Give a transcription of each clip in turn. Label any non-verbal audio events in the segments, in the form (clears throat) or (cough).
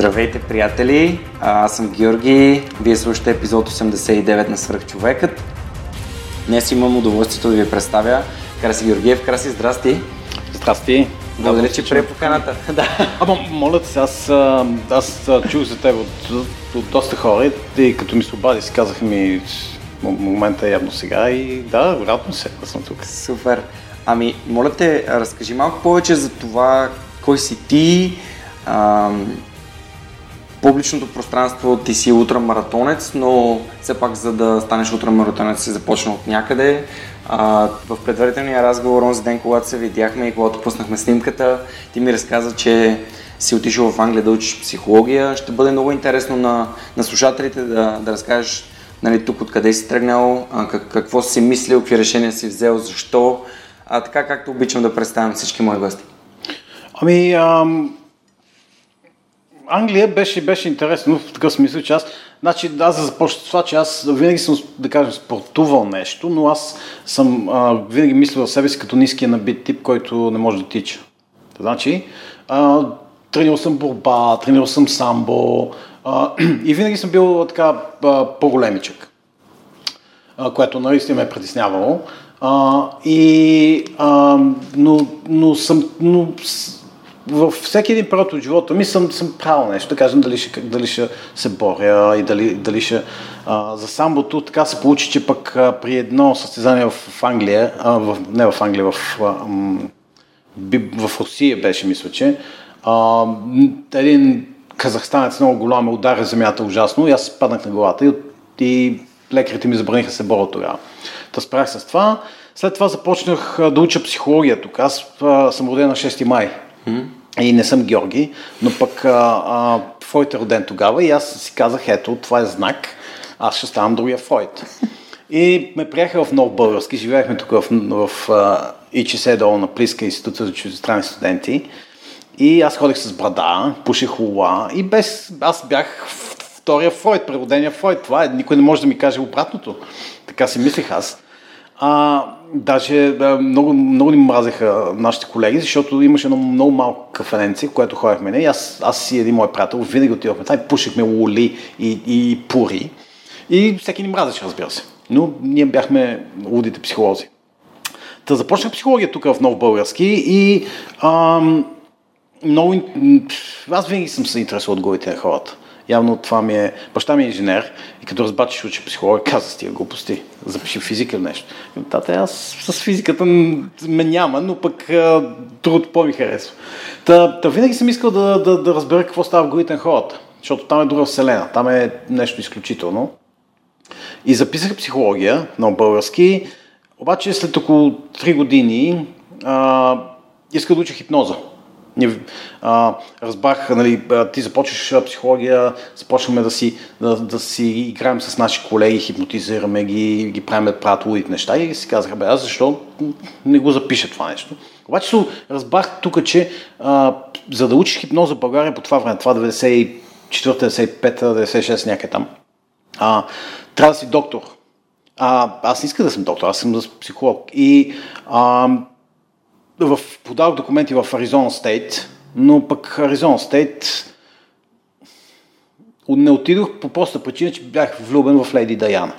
Здравейте, приятели! Аз съм Георги. Вие слушате епизод 89 на Свръхчовекът. Днес имам удоволствието да ви представя Краси Георгиев. Краси, здрасти! Здрасти! Благодаря, че прие поканата. (laughs) да. Ама, моля те, аз, аз чух за теб от, от доста хора и като ми се обади, си казаха ми момента е явно сега и да, радвам се, да съм тук. Супер! Ами, моля те, разкажи малко повече за това, кой си ти, публичното пространство ти си ултрамаратонец, но все пак за да станеш ултрамаратонец си започна от някъде. А, в предварителния разговор онзи ден, когато се видяхме и когато пуснахме снимката, ти ми разказа, че си отишъл в Англия да учиш психология. Ще бъде много интересно на, на слушателите да, да разкажеш нали, тук откъде си тръгнал, как, какво си мислил, какви решения си взел, защо. А, така както обичам да представям всички мои гости. Ами, ам, Англия беше, беше интересно в такъв смисъл, че аз, значи, аз да започна с това, че аз винаги съм, да кажем, спортувал нещо, но аз съм а, винаги мислил себе си като ниския набит тип, който не може да тича. Значи, а, тренирал съм борба, тренирал съм самбо а, (clears throat) и винаги съм бил така а, по-големичък, а, което наистина ме е притеснявало. А, и, а, но, но съм, но, във всеки един период от живота ми съм, съм правил нещо, да кажем дали ще, дали ще се боря и дали, дали ще... А, за самбото така се получи, че пък а, при едно състезание в, в Англия, а, в, не в Англия, в, а, в Русия беше, мисля, че а, един казахстанец много голям ме удари земята ужасно и аз паднах на главата и, и лекарите ми забраниха се боря тогава. Та спрях с това. След това започнах да уча психология тук. Аз съм роден на 6 май. И не съм Георги, но пък а, а, Фройд е роден тогава и аз си казах, ето, това е знак, аз ще ставам другия Фройд. И ме приеха в Нов Български, живеехме тук в, в, в ИЧС долу на Плиска института за чуждестранни студенти. И аз ходих с брада, пуших лула и без... Аз бях втория Фройд, природения Фройд. Това е, никой не може да ми каже обратното. Така си мислех аз. А, даже много, много ни мразеха нашите колеги, защото имаше едно много малко кафененце, в което ходихме. И аз, аз и един мой приятел винаги отидохме там и пушихме лоли и, и пури. И всеки ни мразеше, разбира се. Но ние бяхме лудите психолози. Та започнах психология тук в Нов Български и ам, много... Аз винаги съм се интересувал от главите на хората. Явно това ми е... Баща ми е инженер и като разбра, че учи психология, каза с тия глупости. Запиши физика или нещо. Тата, аз с физиката ме няма, но пък другото по-ми харесва. Та, та винаги съм искал да, да, да разбера какво става в главите на хората, защото там е друга вселена, там е нещо изключително. И записах психология на български, обаче след около 3 години а, исках да уча хипноза. Ние, а, разбрах, нали, ти започваш психология, започваме да си, да, да си играем с наши колеги, хипнотизираме ги, ги правим правят лудите неща и си казаха, бе, аз защо не го запиша това нещо? Обаче разбрах тук, че а, за да учиш хипноза в България по това време, това 94 95 96 някъде там, а, трябва да си доктор. А, аз не искам да съм доктор, аз съм психолог. И а, в, подал документи в Аризона Стейт, но пък Аризона Стейт не отидох по проста причина, че бях влюбен в Лейди Даяна.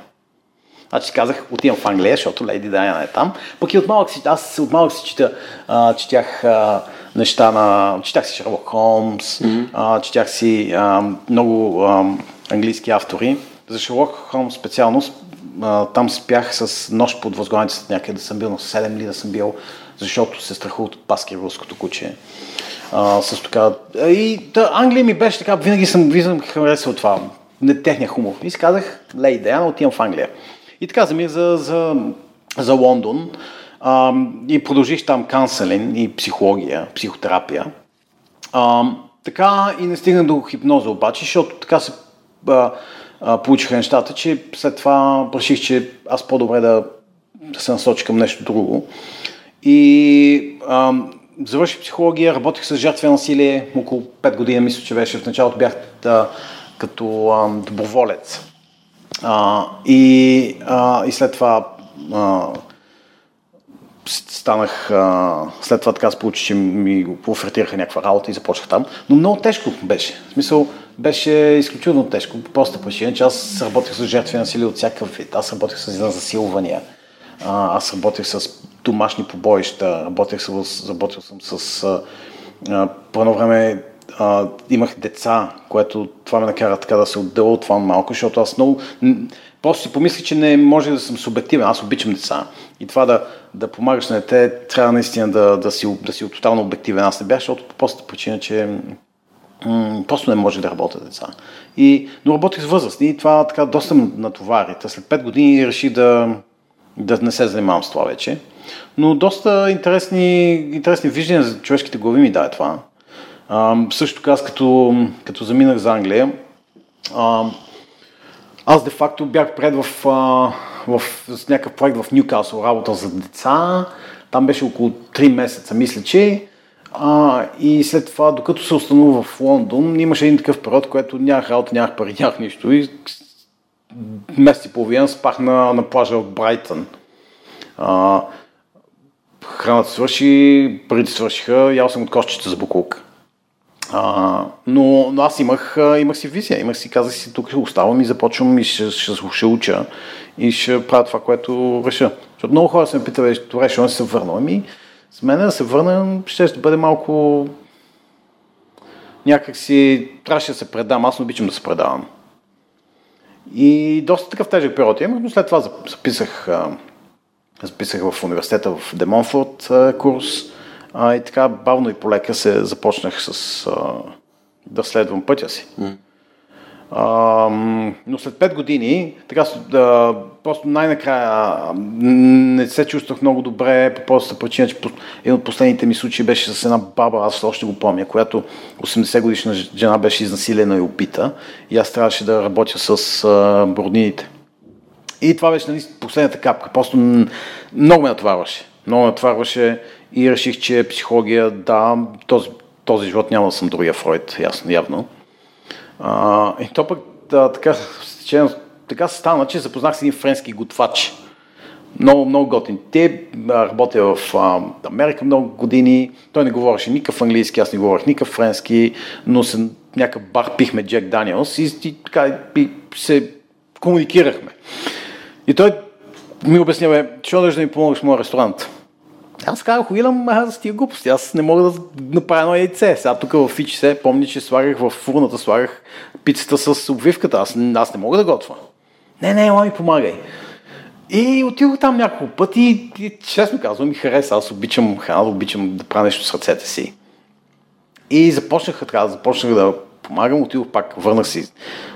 Значи казах, отивам в Англия, защото Лейди Даяна е там. Пък и от малък си, аз от малък си чета, а, четях а, неща на... Четях си Шерлок Холмс, mm-hmm. а, четях си а, много а, английски автори. За Шерлок Холмс специално а, там спях с нож под възглавницата някъде да съм бил, на 7 ли да съм бил защото се страхува от паски руското куче. А, с така... И да, Англия ми беше така, винаги съм, виждам харесал това, не техния хумор. И си казах, лей, да, отивам в Англия. И така замих за, за, за Лондон а, и продължих там канцелин и психология, психотерапия. А, така и не стигна до хипноза обаче, защото така се а, а, получиха нещата, че след това реших, че аз по-добре да се насоча към нещо друго. И а, завърших психология, работих с жертви насилие около 5 години, мисля, че беше в началото бях да, като а, доброволец. А, и, а, и след това а, станах, а, след това така се получи, че ми офертираха някаква работа и започнах там. Но много тежко беше. В смисъл, беше изключително тежко. По простата причина, че аз работих с жертви на насилие от всякакъв вид. Аз работих с засилвания. А, аз работих с домашни побоища, работех с, работил съм с... А, по едно време а, имах деца, което това ме накара така да се отделя от това малко, защото аз много... Просто си помислих, че не може да съм субективен. Аз обичам деца. И това да, да помагаш на дете, трябва наистина да, да, си, да си тотално обективен. Аз не бях, защото по простата причина, че м- просто не може да работя деца. И, но работих с възрастни и това така доста натовари. След 5 години реших да, да не се занимавам с това вече. Но доста интересни, интересни виждания за човешките глави ми даде това. А, също така, аз като, като заминах за Англия, а, аз де-факто бях пред в, а, в, с някакъв проект в Ньюкасъл, работа за деца. Там беше около 3 месеца, мисля, че. А, и след това, докато се установи в Лондон, имаше един такъв период, което нямах работа, нямах пари, нямах нищо. И месец и половина спах на, на плажа в Брайтън. А, храната свърши, парите свършиха, ял съм от кошчета за буклук. А, но, но аз имах, имах си визия, имах си, казах си, тук оставам и започвам и ще, ще, ще уча и ще правя това, което реша. Защото много хора се ме питали, това ще се върна. Ами, с мен да се върна, ще, ще бъде малко някак си, трябваше да се предам, аз не обичам да се предавам. И доста такъв тежък период имах, но след това записах, записах в университета в Демонфорд курс а, и така бавно и полека се започнах с а, да следвам пътя си. Mm. А, но след 5 години, така, да, просто най-накрая не се чувствах много добре, по простата причина, че един от последните ми случаи беше с една баба, аз още го помня, която 80 годишна жена беше изнасилена и опита и аз трябваше да работя с а, броднините. И това беше нали, последната капка. Просто много ме натварваше. Много ме натварваше и реших, че психология, да, този, този живот няма да съм другия Фройд, ясно, явно. А, и то пък да, така, така стана, че запознах с един френски готвач. Много, много готин. Те работя в а, Америка много години. Той не говореше никакъв английски, аз не говорех никакъв френски, но се някакъв бар пихме Джек Даниелс и, и така и се комуникирахме. И той ми обяснява, че да ми помогнеш в моя ресторант. Аз казах, Уилям, аз тия глупости, аз не мога да направя едно яйце. Сега тук в Фичи се, помни, че слагах в фурната, слагах пицата с обвивката. Аз, аз не мога да готвя. Не, не, ела ми помагай. И отидох там няколко пъти и, честно казвам, ми хареса. Аз обичам храна, обичам да правя нещо с ръцете си. И започнах така, започнах да помагам, отидох пак, върнах си,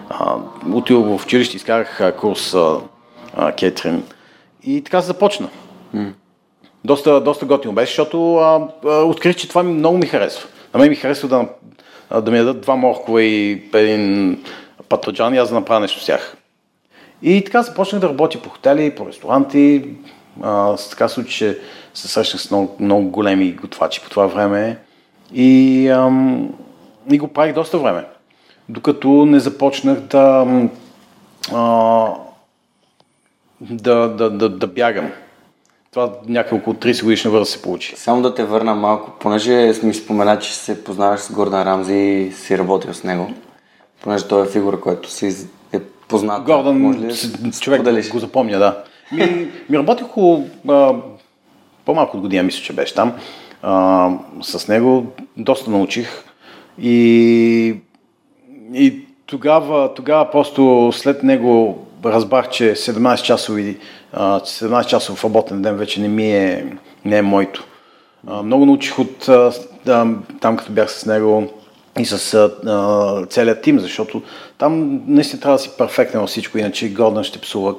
а, отидох в училище, изкарах курс а, а, кетрин. И така се започна. Mm доста, доста готино беше, защото а, а, открих, че това ми, много ми харесва. На мен ми харесва да, да ми дадат два моркова и един патроджан и аз да направя нещо с тях. И така започнах да работя по хотели, по ресторанти. А, така случи, че се срещнах с много, много големи готвачи по това време. И, ам, и го правих доста време. Докато не започнах да, а, да, да, да, да бягам това няколко 30 годишна възраст се получи. Само да те върна малко, понеже ми спомена, че се познаваш с Гордан Рамзи и си работил с него, понеже той е фигура, който си е познат. Гордан, може ли човек да го запомня, да. Ми, ми работих по-малко от година, мисля, че беше там. А, с него доста научих и, и тогава, тогава просто след него разбрах, че 17 часови 17 часов работен ден вече не ми е, не е моето. Много научих от там, като бях с него и с целият тим, защото там наистина трябва да си перфектен във всичко, иначе Гордан ще псува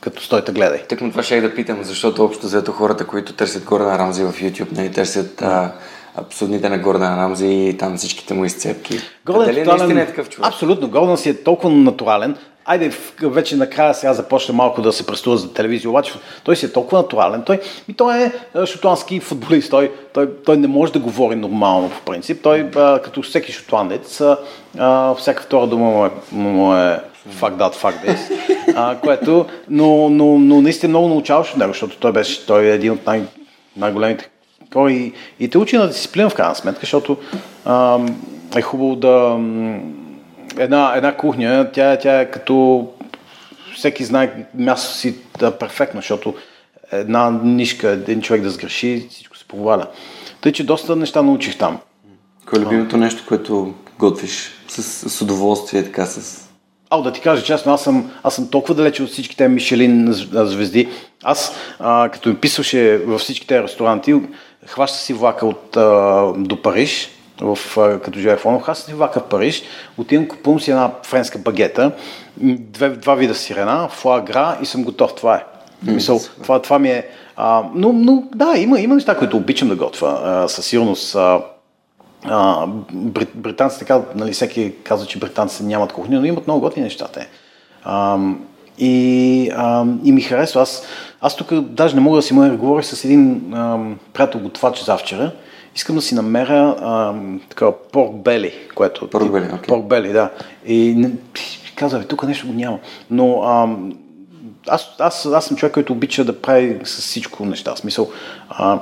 като стой те гледай. Тъкмо това ще я да питам, защото общо взето хората, които търсят Гордан Рамзи в YouTube, не нали, търсят а, абсурдните на Гордан Рамзи и там всичките му изцепки. Гордан Дали е наистина е такъв човек? Абсолютно. Гордан си е толкова натурален. Айде, вече накрая сега започне малко да се преструва за телевизия, обаче той си е толкова натурален. Той, и той е шотландски футболист. Той, той, той не може да говори нормално по принцип. Той, а, като всеки шотландец, а, всяка втора дума му е, му е fuck that, fuck this. А, което, но, но, но наистина много научаваш от него, защото той беше той е един от най- най-големите хора и, и те учи на дисциплина в крайна сметка, защото а, е хубаво да една, една кухня, тя, тя е като всеки знае мястото си да, перфектно, защото една нишка, един човек да сгреши, всичко се проваля. Тъй, че доста неща научих там. Кое е любимото нещо, което готвиш с, с удоволствие, така с... Ало, да ти кажа честно, аз съм, аз съм толкова далече от всичките Мишелин зв- звезди. Аз, а, като ми писваше във всички тези ресторанти, хваща си влака от, а, до Париж, в, като живея в Лондон, хваща си влака в Париж, отивам, купувам си една френска багета, две, два вида сирена, фуагра и съм готов. Това е. Мисъл, това, това ми е... А, но, но да, има, има неща, които обичам да готвя. А, със сигурност а, а, брит, британците казват, нали, всеки казва, че британците нямат кухня, но имат много готини неща те. А, и, а, и ми харесва. Аз, аз тук даже не мога да си да говоря с един а, приятел готвач завчера. Искам да си намеря а, такава порк бели, което... Pork belly, окей. Порк бели, да. И не, каза, бе, тук нещо го няма. Но а, аз, аз, аз съм човек, който обича да прави с всичко неща. В смисъл, а,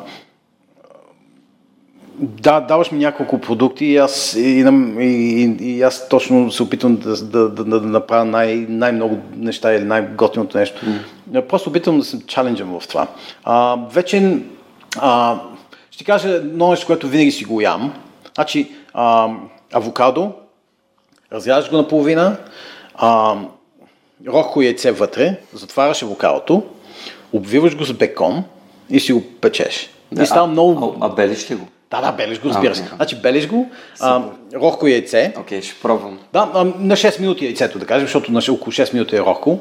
да, даваш ми няколко продукти и аз, и, и, и, и аз точно се опитвам да, да, да, да направя най- най-много неща или най-готиното нещо. Mm. Просто опитвам да се чаленджам в това. А, вече а, ще кажа едно нещо, което винаги си го ям. Значи, а, авокадо, разряжаш го наполовина, а, рохко яйце вътре, затваряш авокадото, обвиваш го с бекон и си го печеш. и става много... А, а белиш ли го? Да, да, белиш го, разбира се. Значи белиш го, а, рохко яйце. Окей, ще пробвам. Да, а, на 6 минути яйцето, да кажем, защото на около 6 минути е рохко.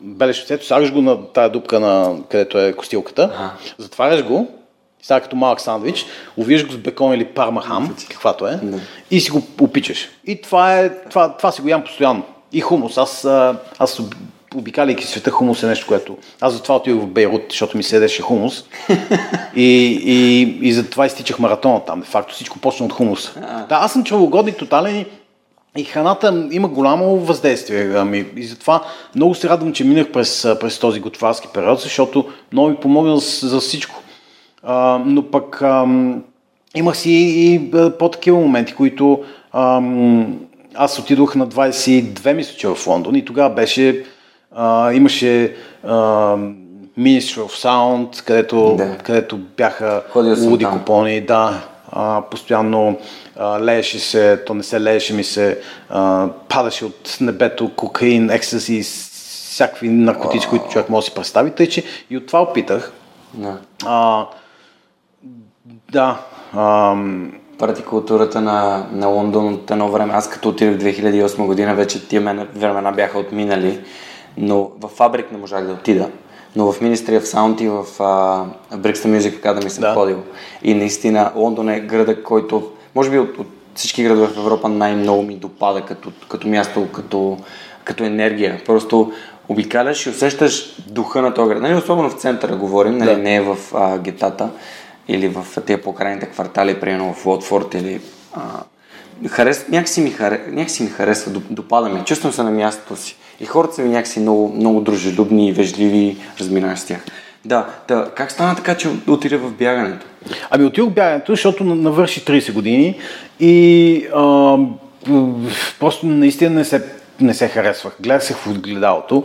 Белиш яйцето, слагаш го на тая дупка, на, където е костилката, затваряш го, става като малък сандвич, увиеш го с бекон или пармахам, каквато е, и си го опичаш. И това, е, това, това си го ям постоянно. И хумус. Аз, аз об- обикаляйки света, хумус е нещо, което... Аз затова отидох в Бейрут, защото ми седеше хумус. (laughs) и, и, и затова изтичах маратона там. Де факто всичко почна от хумуса. Да, аз съм човекогодник тотален и и храната има голямо въздействие. Ами, и затова много се радвам, че минах през, през този готварски период, защото много ми помогна за, за всичко. А, но пък ам, имах си и а, по-такива моменти, които ам, аз отидох на 22 мисля, че в Лондон и тогава беше, а, имаше а, Ministry of Sound, където, Да. където бяха луди купони, да, а, постоянно а, лееше се, то не се лееше ми се, а, падаше от небето кокаин, екстази, всякакви наркотици, които човек може да си представи, тъй че и от това опитах. Да. А, да, ам, Партикултурата на, на Лондон от едно време. Аз като отидох в 2008 година, вече тия мен- времена бяха отминали, но в фабрик не можах да отида. Но в Ministry of Sound и в uh, Brixton Music Academy съм Да. ходил. И наистина Лондон е града, който, може би от, от всички градове в Европа най-много ми допада като, като място, като, като енергия. Просто обикаляш и усещаш духа на този град. Нали, особено в центъра говорим, нали, Да. не в а, гетата или в тези покрайните квартали, примерно в Уотфорд или... А, харес, някакси, ми харе, някакси ми харесва, доп- допада ми, чувствам се на мястото си. И хората са ми някакси много, много дружелюбни и вежливи, разминаваш с тях. Да, да, как стана така, че отида в бягането? Ами отидох в бягането, защото на- навърши 30 години и а, просто наистина не се, не се харесвах. Гледах се в огледалото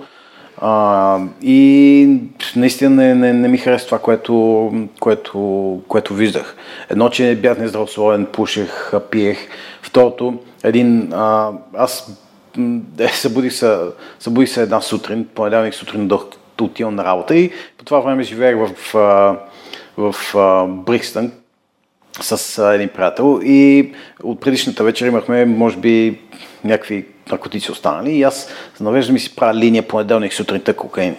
а, и наистина не, не, не ми харесва това, което, което, което виждах. Едно, че бях нездравословен, пушех, пиех. Второто, един, а, аз е, събудих се, събудих се една сутрин, понеделник сутрин да отивам на работа и по това време живеех в, а, в а, Брикстън с един приятел и от предишната вечер имахме, може би, някакви наркотици останали и аз навеждам и си правя линия понеделник сутринта кокаин.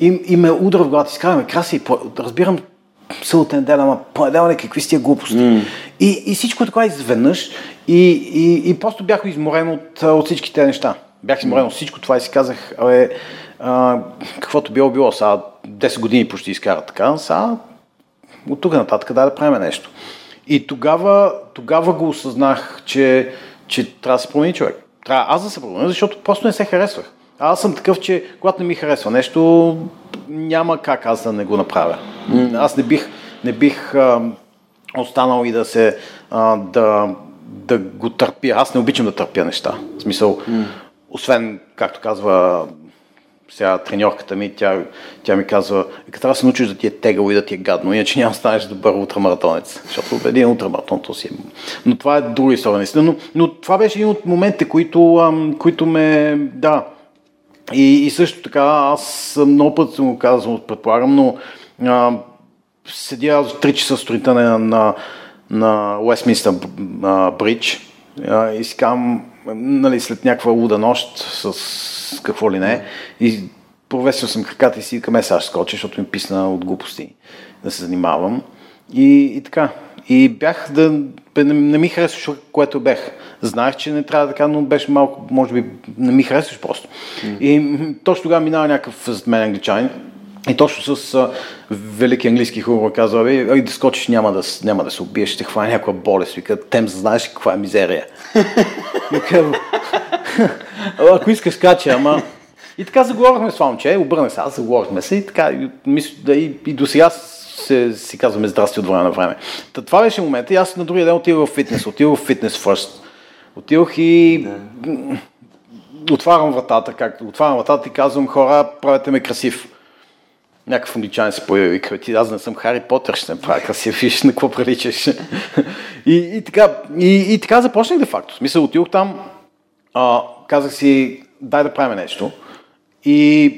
И, и, ме удра в главата и си казвам, краси, разбирам събота неделя, ама понеделник, какви сте глупости. Mm. И, и всичко това изведнъж и, и, и просто бях изморен от, от всички тези неща. Бях изморен от всичко това и си казах, абе, а, каквото било било, сега 10 години почти изкара така, сега от тук нататък да, да правим нещо. И тогава, тогава го осъзнах, че, че трябва да се промени човек. Трябва аз да се променя, защото просто не се харесвах. Аз съм такъв, че когато не ми харесва нещо, няма как аз да не го направя. Аз не бих, не бих а, останал и да се а, да, да го търпя. Аз не обичам да търпя неща. В смисъл, mm. освен, както казва сега треньорката ми, тя, тя ми казва, като трябва да се научиш да ти е тегало и да ти е гадно, иначе няма да станеш добър ултрамаратонец. Защото един ултрамаратон то си е. Но това е друга история, наистина. Но, но това беше един от моментите, които, ам, които ме, да. И, и също така, аз много път съм го казал, предполагам, но а, седя 3 часа сутринта на, на, на Уестминстър Бридж и си казвам, нали, след някаква луда нощ с какво ли не, и провесил съм краката и си към сега ще скоча, защото ми писна от глупости да се занимавам. И, и така. И бях да... Не, не ми харесваше, което бех. Знаех, че не трябва така, но беше малко, може би, не ми харесваш просто. Mm. И точно тогава минава някакъв зад мен англичанин, и точно с а, велики английски хумор казва, ай да скочиш няма да, няма да се убиеш, ще хване някаква болест. Вика, тем знаеш каква е мизерия. (laughs) Вика, ако искаш скача, ама... И така заговорихме с това момче, обърнах се, аз заговорихме се и така, и, мисля, да, и, и до сега се, си казваме здрасти от време на време. Та, това беше момента и аз на другия ден отивах в фитнес, отивах в фитнес first. Отивах и да. отварям вратата, както отварям вратата и казвам хора, правете ме красив някакъв англичанин се появи и ти аз не съм Хари Потър, ще не правя красив, виж на какво приличаш. и, и, така, и, и така започнах де факто. Смисъл, отидох там, а, казах си, дай да правим нещо. И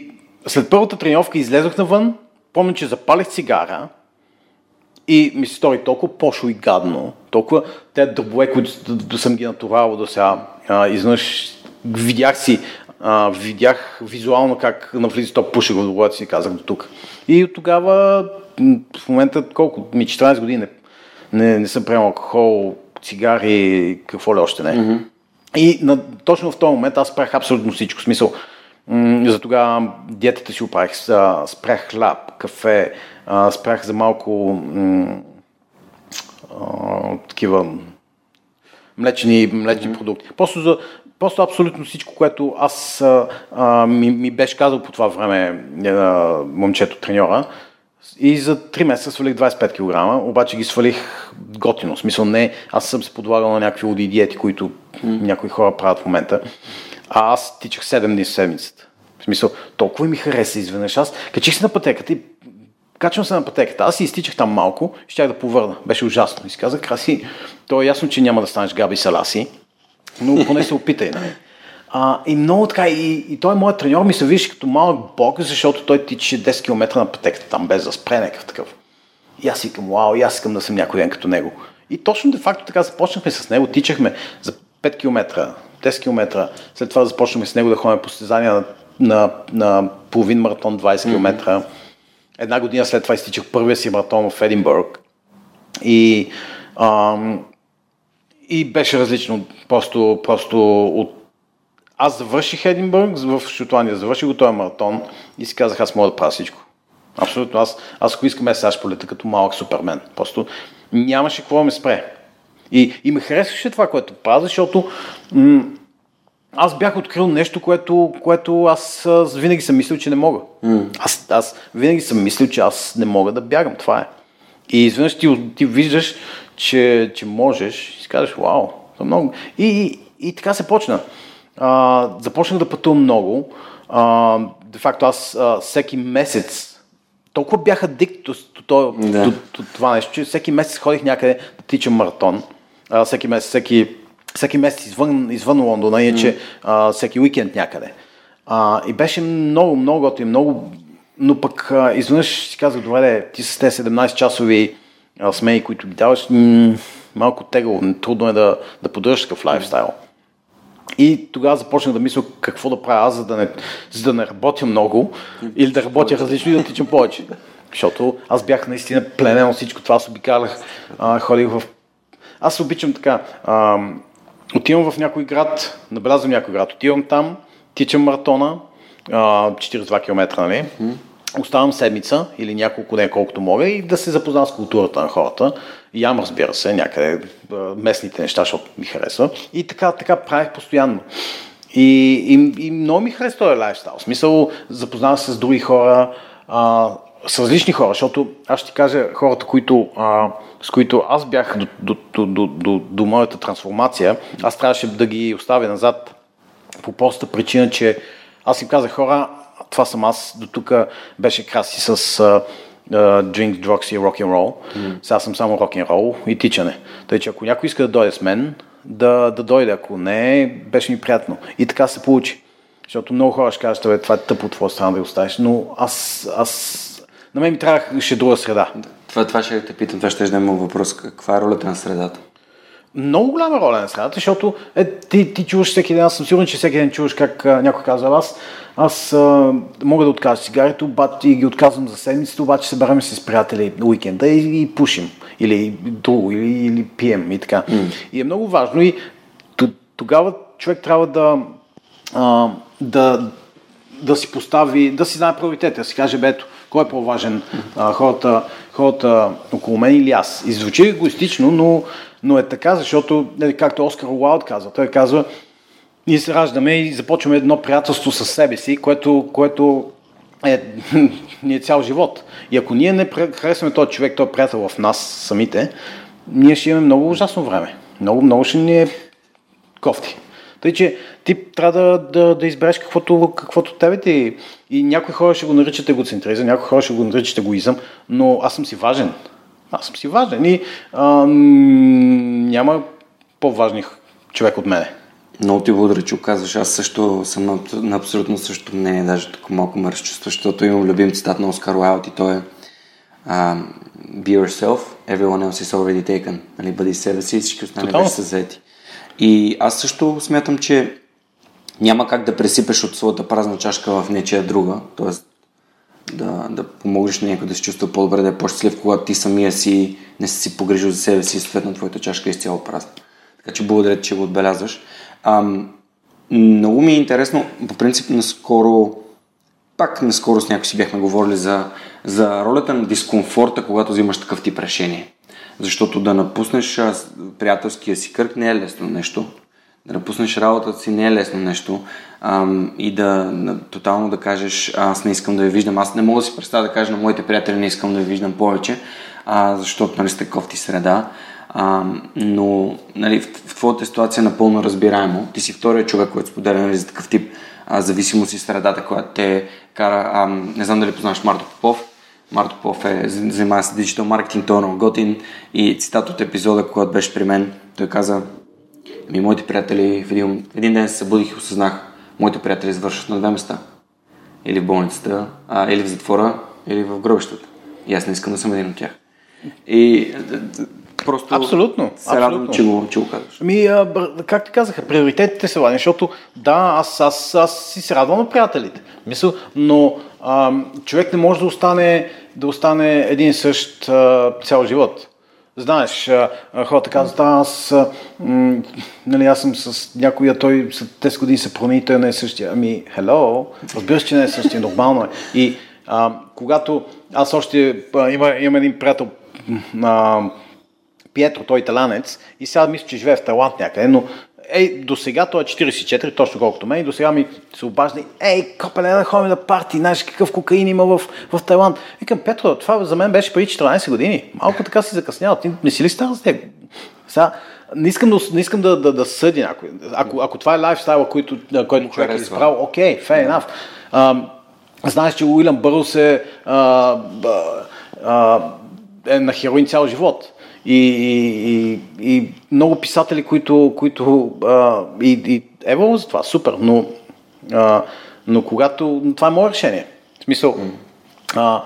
след първата тренировка излезох навън, помня, че запалих цигара и ми се стори толкова пошло и гадно, толкова те дробове, които съм ги натурал до сега, изведнъж видях си а, видях визуално как навлиза топ пуши в главата си казах до тук. И от тогава, в момента, колко, ми 14 години, не, не съм приемал алкохол, цигари, какво ли още не. Mm-hmm. И на, точно в този момент аз спрях абсолютно всичко. Смисъл, м- за тогава диетата си оправих, спрях хляб, кафе, а, спрях за малко м- а, такива млечни, млечни mm-hmm. продукти. Просто за, Просто абсолютно всичко, което аз а, ми, ми беше казал по това време а, момчето треньора. И за 3 месеца свалих 25 кг, обаче ги свалих готино. В смисъл не, аз съм се подлагал на някакви луди диети, които mm. някои хора правят в момента. А аз тичах 7 дни в седмицата. В смисъл, толкова ми хареса изведнъж. Аз качих се на пътеката и качвам се на пътеката. Аз си изтичах там малко щях да повърна. Беше ужасно. И си казах, краси, то е ясно, че няма да станеш Габи Саласи но поне се опитай. Нали? А, и много така, и, и той моят треньор ми се вижда като малък бог, защото той тичаше 10 км на пътеката там, без да спре някакъв такъв. И аз викам, вау, и аз искам да съм някой ден като него. И точно де факто така започнахме с него, тичахме за 5 км, 10 км, след това започнахме с него да ходим по състезания на, на, на половин маратон 20 км. Mm-hmm. Една година след това изтичах първия си маратон в Единбург. И ам, и беше различно. Просто, просто от... Аз завърших Единбург в Шотландия, завърших го този маратон и си казах, аз мога да правя всичко. Абсолютно. Аз, аз ако искам, сега ще полета като малък супермен. Просто нямаше какво да ме спре. И, и ме харесваше това, което правя, защото м- аз бях открил нещо, което, което аз, аз винаги съм мислил, че не мога. Mm. Аз, аз винаги съм мислил, че аз не мога да бягам. Това е. И изведнъж ти, ти виждаш, че, че можеш и си кажеш, вау, това много. И, и, и така се почна. А, започнах да пътувам много. А, де факто аз а, всеки месец толкова бях адикт до, до, да. до, до, това нещо, че всеки месец ходих някъде да тичам маратон. А, всеки месец, всеки, всеки месец извън, извън Лондона, иначе mm. всеки уикенд някъде. А, и беше много, много готин, много... Но пък изведнъж си казах, добре, ти с тези 17 смеи, които ги даваш, м- малко тегаво, трудно е да, да поддържаш такъв лайфстайл. И тогава започнах да мисля какво да правя аз, за да не, за да не работя много или да работя различно и да тичам повече. Защото аз бях наистина пленен от всичко това, аз обикалях, ходих в... Аз обичам така, а, отивам в някой град, набелязвам някой град, отивам там, тичам маратона, а, 42 км, нали? Оставам седмица или няколко дни, колкото мога и да се запознавам с културата на хората. Ям, разбира се, някъде местните неща, защото ми харесва. И така, така правих постоянно. И, и, и много ми харесва този лайфстайл. В смисъл, запознавам се с други хора, а, с различни хора, защото аз ще ти кажа хората, които, а, с които аз бях до, до, до, до, до, до моята трансформация, аз трябваше да ги оставя назад по простата причина, че аз им казах хора, това съм аз, до тук беше краси с uh, drink, drugs и rock and roll. Mm. Сега съм само rock and roll и тичане. Тъй, че ако някой иска да дойде с мен, да, да дойде, ако не, беше ми приятно. И така се получи. Защото много хора ще кажат, това е тъпо от твоя страна да го оставиш, но аз, аз на мен ми трябваше друга среда. Това, това ще те питам, това ще да има въпрос. Каква е ролята на средата? Много голяма роля на средата, защото е, ти, ти чуваш всеки ден, аз съм сигурен, че всеки ден чуваш как а, някой казва, аз, аз а, мога да откажа цигарите, обаче и ги отказвам за седмицата, обаче се бараме с приятели уикенда и, и пушим, или друго, или, или пием и така. Mm. И е много важно и тогава човек трябва да, а, да, да си постави, да си знае приоритета, да си каже, бето, кой е по-важен? А, хората, хората около мен или аз? И звучи егоистично, но, но е така, защото, нали, както Оскар Уайлд казва, той казва, ние се раждаме и започваме едно приятелство с себе си, което, което е, (laughs) ни е цял живот. И ако ние не харесваме този човек, този приятел в нас самите, ние ще имаме много ужасно време. Много, много ще ни е кофти. Тъй, че ти трябва да, да, да избереш каквото, каквото тебе ти. И някои хора ще го наричат егоцентризъм, някои хора ще го наричат егоизъм, но аз съм си важен. Аз съм си важен и ам, няма по-важни човек от мене. Много ти благодаря, че оказваш. Аз също съм на, на абсолютно същото мнение, даже тук малко ме разчувства, защото имам любим цитат на Оскар Уайлд и той е uh, Be yourself, everyone else is already taken. Нали, бъди себе си и всички останали вече са заети. И аз също смятам, че няма как да пресипеш от своята празна чашка в нечия друга, т.е. Да, да помогнеш на някой да се чувства по-добре, да е по-щастлив, когато ти самия си не си си погрижил за себе си и съответно твоята чашка е изцяло празна. Така че благодаря, че го отбелязваш. Ам, много ми е интересно, по принцип наскоро, пак наскоро с някой си бяхме говорили за, за ролята на дискомфорта, когато взимаш такъв тип решение. Защото да напуснеш приятелския си кръг не е лесно нещо. Да напуснеш работата си не е лесно нещо. Ам, и да, да тотално да кажеш аз не искам да ви виждам. Аз не мога да си представя да кажа на моите приятели не искам да ви виждам повече, а, защото нали, сте кофти среда. А, но нали, в, в твоята ситуация е напълно разбираемо. Ти си втория човек, който споделя нали, за такъв тип а, зависимост и средата, която те кара. А, не знам дали познаваш Марто Попов. Марто Попов е, занимава се диджитал маркетинг, той е готин и цитат от епизода, когато беше при мен, той каза, ми моите приятели в един, един ден се събудих и осъзнах, моите приятели извършват на две места. Или в болницата, а, или в затвора, или в гробищата. И аз не искам да съм един от тях. И просто абсолютно, се радвам, че го, че го казваш. Ами, как ти казаха, приоритетите са важни, защото да, аз, аз, аз си се радвам на приятелите. Мисъл, но а, човек не може да остане, да остане един същ а, цял живот. Знаеш, хората казват, аз, м, нали, аз съм с някоя, той след 10 години се промени, той не е същия. Ами, hello, разбира се, че не е същия, нормално е. И а, когато аз още а, има, имам един приятел, а, Пиетро, той е италянец, и сега мисля, че живее в Талант някъде, но ей, до сега той е 44, точно колкото мен, и до сега ми се обажда, ей, копеле, да ходим на парти, знаеш какъв кокаин има в, в Тайланд. Викам, Петро, това за мен беше преди 14 години. Малко така си закъснял. Ти не си ли стар за теб? Сега, не искам, да, не искам да, да, да съди някой. Ако, ако това е лайфстайла, който, който човек е избрал, окей, okay, fair enough. А, знаеш, че Уилям Бърс е, а, а, е на хероин цял живот и, и, и много писатели, които, които а, и, и ево за това, супер, но, а, но когато, това е мое решение. В смисъл, а,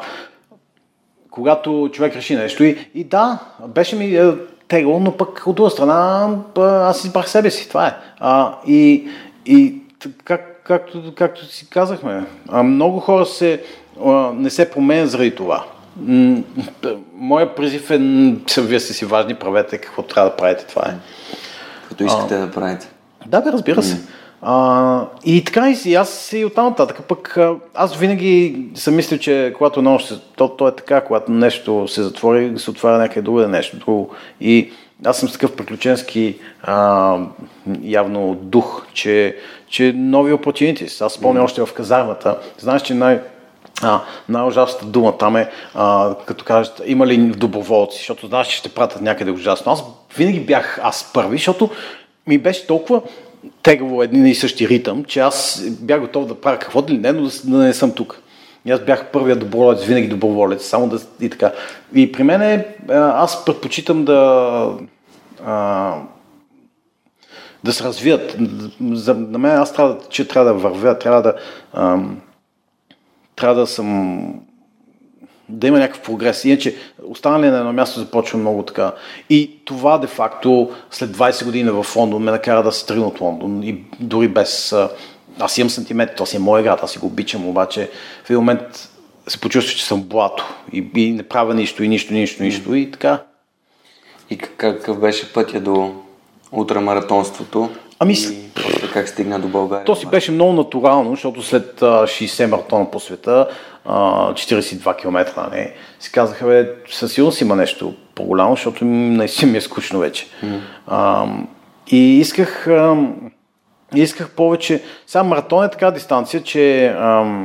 когато човек реши нещо и, и да, беше ми е, тегло, но пък от друга страна аз избрах себе си, това е. А, и, и как, както, както си казахме, много хора се, а, не се променят заради това. Моя призив е, вие сте си важни, правете какво трябва да правите, това е. Като искате а, да правите. Да, бе, разбира се. А, и така и аз и оттам нататък. Пък аз винаги съм мислил, че когато едно ще, то, то е така, когато нещо се затвори, се отваря някъде друго, нещо друго. И аз съм с такъв приключенски а, явно дух, че, че нови opportunities. Аз спомня mm. още в казармата. Знаеш, че най- а, най-ужасната дума там е, а, като кажат, има ли доброволци, защото знаеш, че ще пратят някъде ужасно. Аз винаги бях аз първи, защото ми беше толкова тегаво един и същи ритъм, че аз бях готов да правя каквото ли не, но да, не съм тук. И аз бях първият доброволец, винаги доброволец, само да и така. И при мен е, аз предпочитам да а, да се развият. За, на мен аз трябва, че трябва да вървя, трябва да а, трябва да съм да има някакъв прогрес. Иначе останали на едно място започва много така. И това де-факто след 20 години в Лондон ме накара да се тръгна от Лондон. И дори без... Аз имам сантимент, то си е моя град, аз си го обичам, обаче в един момент се почувствах, че съм блато и, и не правя нищо, и нищо, нищо, нищо и така. И какъв беше пътя до ултрамаратонството? Ами, и как стигна до България? То си беше много натурално, защото след 60 маратона по света, 42 км, не, си казаха, бе, със сигурност има нещо по-голямо, защото наистина ми е скучно вече. Mm. А, и исках, а, исках повече. Сега маратон е така дистанция, че а,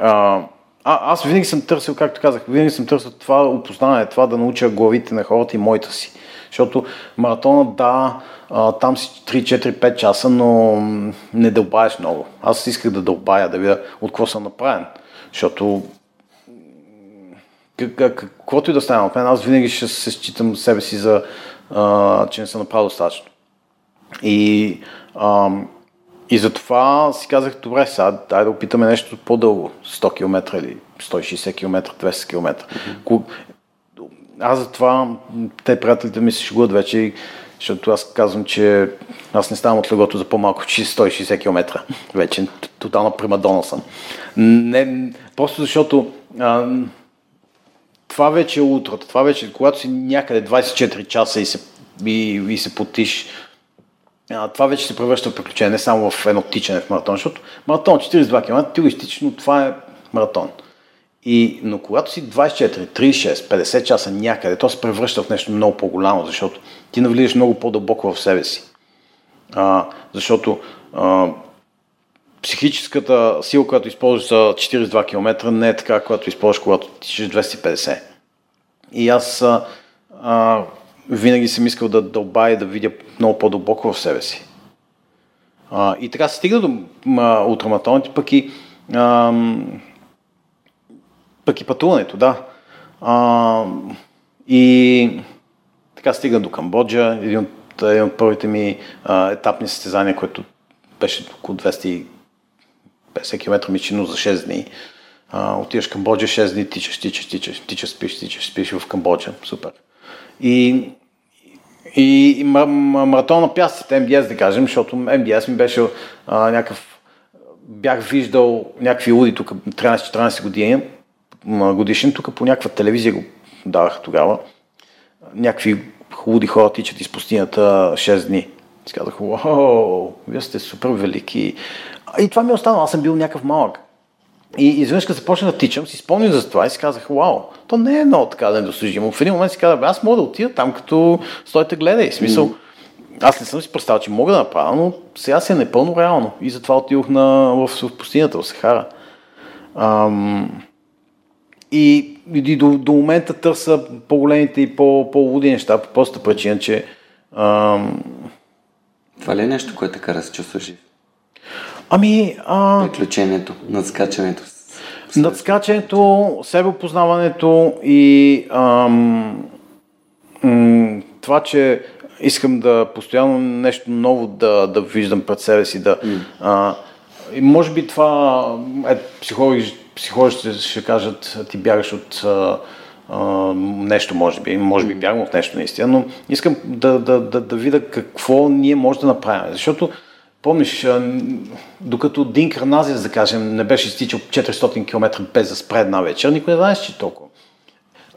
а, а, аз винаги съм търсил, както казах, винаги съм търсил това опознаване, това да науча главите на хората и моите си. Защото маратона, да, там си 3-4-5 часа, но не дълбаеш много. Аз исках да дълбая, да видя от какво съм направен. Защото каквото и да стане от мен, аз винаги ще се считам себе си за, а, че не съм направил достатъчно. И, а, и затова си казах, добре, сега дай да опитаме нещо по-дълго, 100 км или 160 км, 200 км. Mm-hmm. Аз затова, те приятелите ми се шегуват вече, защото аз казвам, че аз не ставам от легото за по-малко 160 км. Вече тотална примадона съм. Не, просто защото а, това вече е утрото. Това вече, когато си някъде 24 часа и се, и, и се потиш, а, това вече се превръща в приключение, не само в едно тичане в маратон, защото маратон 42 км, ти го изтичаш, но това е маратон. И, но когато си 24, 36, 50 часа някъде, то се превръща в нещо много по-голямо, защото ти навлизаш много по-дълбоко в себе си. А, защото а, психическата сила, която използваш за 42 км, не е така, която използваш, когато тичаш 250. И аз а, а, винаги съм искал да дълбая и да видя много по-дълбоко в себе си. А, и така се стига до ултраматоните, пък и а, пък и пътуването, да. А, и така стига до Камбоджа, един от, един от първите ми а, етапни състезания, което беше около 250 км мичино за 6 дни. А, отиваш в Камбоджа 6 дни, тичаш, тичаш, тичаш, тичаш, спиш, тичаш, спиш в Камбоджа. Супер. И, и, и маратон на пясъците, МДС да кажем, защото МДС ми беше а, някакъв бях виждал някакви луди тук 13-14 години, годишен, тук по някаква телевизия го давах тогава. Някакви хубави хора тичат из пустинята 6 дни. И казах, вие сте супер велики. И това ми е останало, аз съм бил някакъв малък. И изведнъж като започна да тичам, си спомням за това и си казах, вау, то не е много така да недостижимо. В един момент си казах, аз мога да отида там, като стойте гледай. Смисъл, аз не съм си представил, че мога да направя, но сега си е непълно реално. И затова отидох на, в, в пустинята, в Сахара. Ам, и, и до, до момента търся по-големите и по, по-луди неща, по простата причина, че... Ам... Това ли е нещо, което те кара да се чувстваш жив? Ами... А... Приключението, надскачането. Надскачането, себеопознаването и ам, м- това, че искам да постоянно нещо ново да, да виждам пред себе си, да... Mm. А, и може би това е психологи, психолозите ще кажат, ти бягаш от а, а, нещо, може би, може би бягам от нещо наистина, но искам да, да, да, да видя какво ние може да направим. Защото, помниш, докато Дин Карназис, да кажем, не беше изтичал 400 км без да спре една вечер, никой не знаеше, че толкова.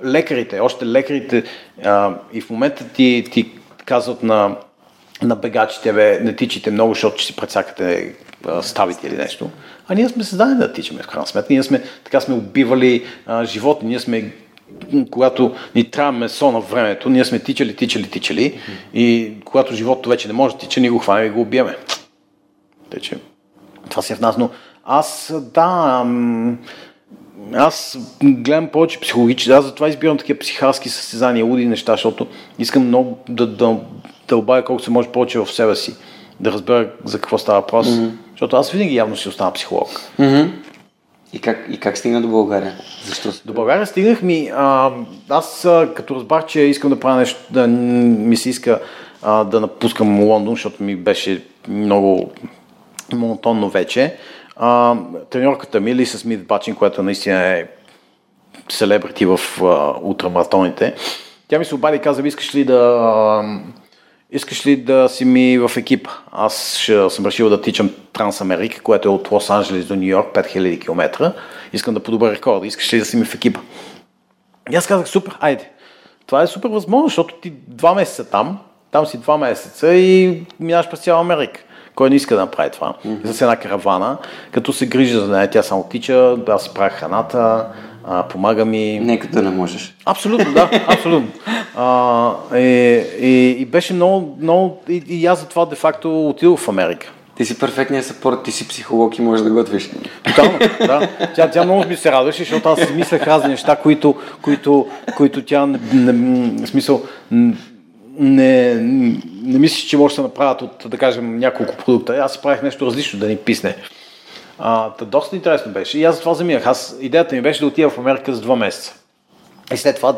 лекарите, още лекарите а, и в момента ти, ти казват на, на бегачите, бе, не тичите много, защото ще си прецакате ставите или нещо. А ние сме създадени да тичаме в крайна сметка. Ние сме, така сме убивали а, животни, ние сме когато ни трябва месо на времето, ние сме тичали, тичали, тичали и когато животното вече не може да тича, ние го хванем и го убиеме. Тече. Това си е в нас, но аз, да, аз гледам повече психологически, аз затова избирам такива психарски състезания, луди неща, защото искам много да, да, да обая колко се може повече в себе си, да разбера за какво става въпрос, mm-hmm. Защото аз винаги явно си остана психолог. Mm-hmm. И как, и как стигна до България? Защо? До България стигнах ми. А, аз като разбрах, че искам да правя нещо, да ми се иска а, да напускам Лондон, защото ми беше много монотонно вече. А, треньорката ми, Лиса Смит Бачин, която наистина е селебрити в а, ултрамаратоните, тя ми се обади и каза, искаш ли да искаш ли да си ми в екип? Аз ще съм решил да тичам Трансамерика, което е от Лос-Анджелес до Нью Йорк, 5000 км. Искам да подобря рекорда. Искаш ли да си ми в екипа? И аз казах, супер, айде. Това е супер възможно, защото ти два месеца там, там си два месеца и минаш през цяла Америка. Кой не иска да направи това? Mm-hmm. С една каравана, като се грижи за нея, тя само тича, аз си правя храната, а, помага ми. Нека да не можеш. Абсолютно, да, абсолютно. А, и, и, и беше много, много и, и аз затова де-факто отидох в Америка. Ти си перфектният съпорт, ти си психолог и можеш да готвиш. Тотално, да. Тя, тя много ми се радваше, защото аз си мислех разни неща, които, които, които тя, не, не, в смисъл, не, не мислиш, че може да се направят от, да кажем, няколко продукта. Аз правих нещо различно, да ни писне. А, та доста интересно беше. И аз това заминах. Аз, идеята ми беше да отида в Америка за два месеца. И след това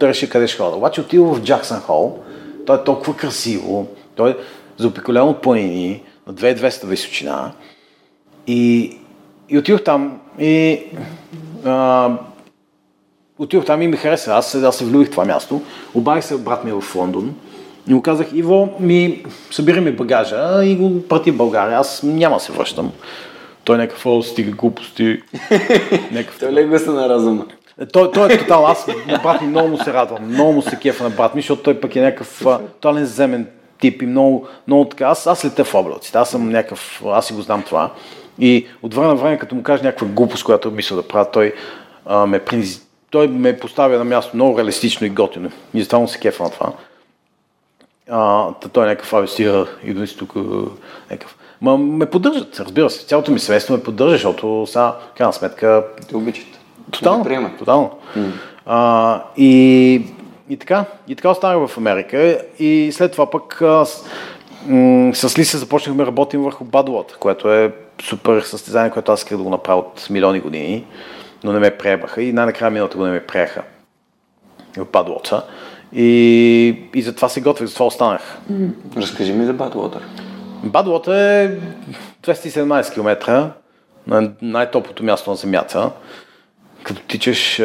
да реша къде ще хода. Обаче отива в Джаксън Хол. Той е толкова красиво. Той е заобиколен от планини на 2200 височина. И, и отидох там и а, отидох там и ми хареса. Аз, аз се влюбих това място. Обадих се брат ми в Лондон и му казах, Иво, ми събирай ми багажа и го прати в България. Аз няма да се връщам. Той е някакъв, о, стига глупости. (laughs) някакъв... Той леко се на разума. Той, той е тотал, аз на брат ми много му се радвам, много му се кефа на брат ми, защото той пък е някакъв тотален земен тип и много, много така. Аз, аз лета в облаците, аз съм някакъв, аз си го знам това. И от време на време, като му каже някаква глупост, която мисля да правя, той а, ме приниз... той ме поставя на място много реалистично и готино. И затова му се кефа на това. А, той е някакъв, абе, стига, идва си тук, някакъв. Ма ме поддържат, разбира се. Цялото ми семейство ме поддържа, защото сега, крайна сметка... Те обичат. Тотално, да тотално. Mm. А, и, и така, и така останах в Америка и след това пък с, м- с Лиса започнахме да работим върху Бадлот, което е супер състезание, което аз исках да го направя от милиони години, но не ме приемаха и най-накрая миналата година ме приеха в Бадлота. И, и затова се готвих, затова останах. Mm. Разкажи ми за Бадлота. Бадлота е 217 км на най-топлото място на Земята, като тичаш,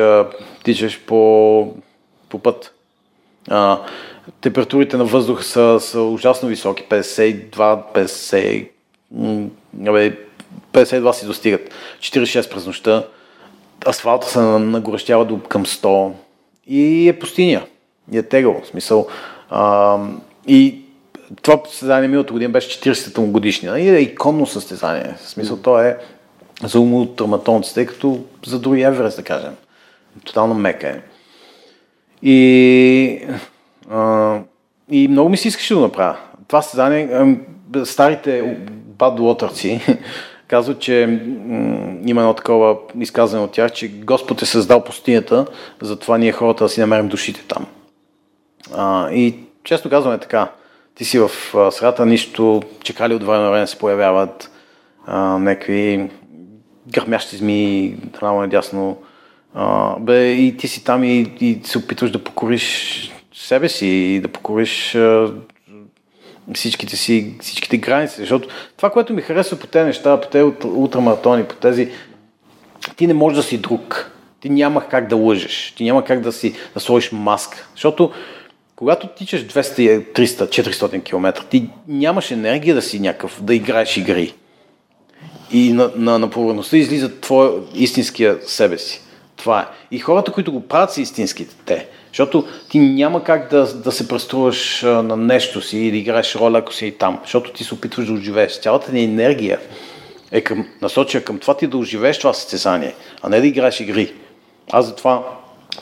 тичаш по, по път. А, температурите на въздуха са, са ужасно високи, 52, 50, 52 си достигат, 46 през нощта, асфалта се нагорещява до към 100 и е пустиня, и е тегъл, в смисъл. А, и това състезание миналото година беше 40-та му годишнина и е иконно състезание. В смисъл, то е за умолтраматонците, като за други Еверест, да кажем. Тотално мека е. И, а, и много ми се искаше да направя. Това състезание, старите бадлотърци (laughs) казват, че м- има едно такова изказване от тях, че Господ е създал пустинята, затова ние хората да си намерим душите там. А, и често казваме така, ти си в средата, нищо, чекали от време на време се появяват а, някакви гърмящи змии, право надясно. А, бе, и ти си там и, и се опитваш да покориш себе си и да покориш а, всичките си, всичките граници. Защото това, което ми харесва по тези неща, по тези ултрамаратони, по тези... Ти не можеш да си друг. Ти няма как да лъжеш. Ти няма как да си да сложиш маска. Защото когато тичаш 200, 300, 400 км, ти нямаш енергия да си някакъв, да играеш игри. И на, на, на повърността излиза твоя истинския себе си. Това е. И хората, които го правят, са истинските те. Защото ти няма как да, да се преструваш на нещо си и да играеш роля, ако си и там. Защото ти се опитваш да оживееш. Цялата ни енергия е към, насочена към това ти да оживееш това състезание, а не да играеш игри. Аз затова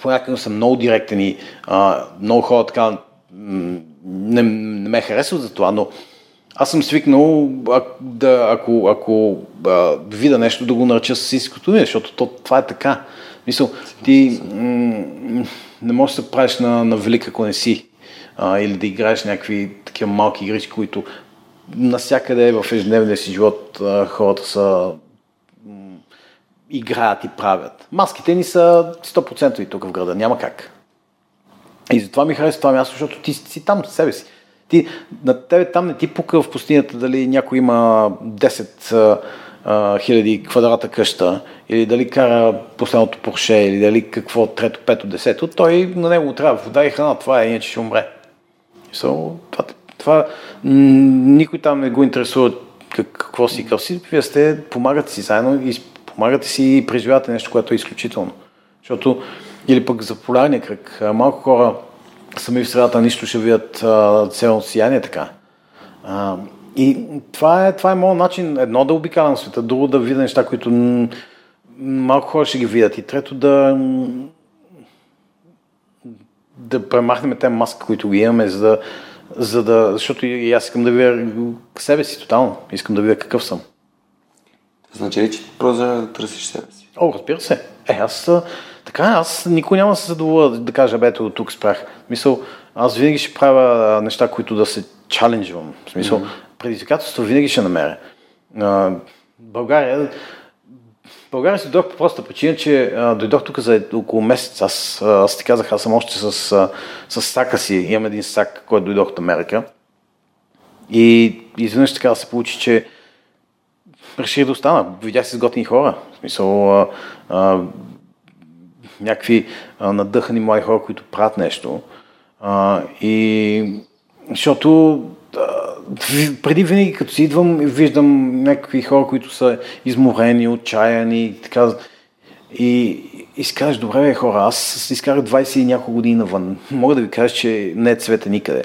понякога съм много директен и а, много хора така не, не ме харесват за това, но аз съм свикнал, а, да, ако, ако а, видя нещо, да го нареча с истинското име, защото то, това е така. Мисъл, ти м- не можеш да се правиш на, на велик, ако не си. А, или да играеш някакви такива малки игрички, които насякъде в ежедневния си живот а, хората са играят и правят. Маските ни са 100% и тук в града, няма как. И затова ми харесва това място, защото ти си там с себе си. Ти, на тебе там не ти пука в пустинята дали някой има 10 хиляди квадрата къща, или дали кара последното Порше, или дали какво, трето, пето, десето, той на него трябва вода и храна, това е, иначе ще умре. So, това, това никой там не го интересува какво си, какво си, вие сте, помагате си заедно и помагате си и преживявате нещо, което е изключително. Защото, или пък за полярния кръг, малко хора сами в средата нищо ще видят цялото сияние така. А, и това е, това е моят начин, едно да обикалям света, друго да видя неща, които малко хора ще ги видят и трето да да премахнем тези маски, които ги имаме, за да, за да, защото и аз искам да видя себе си тотално, искам да видя какъв съм. Значи ли, че просто да търсиш себе си? О, разбира се. Е, аз така, аз никой няма да се задоволя да кажа, бе, от тук спрях. Мисъл, аз винаги ще правя неща, които да се чаленджвам. В смисъл, mm-hmm предизвикателство винаги ще намеря. България, България си дойдох по проста причина, че а, дойдох тук за около месец. Аз, аз ти казах, аз съм още с, с сака си. Имам един сак, който дойдох от Америка. И изведнъж така да се получи, че реших да остана. Видях се с готини хора. В смисъл, а, а, някакви а, надъхани млади хора, които правят нещо. А, и защото преди винаги, като си идвам, виждам някакви хора, които са изморени, отчаяни и така. И, и си кажеш, добре, бе, хора, аз изкарах 20 и няколко години навън. Мога да ви кажа, че не е цвета никъде.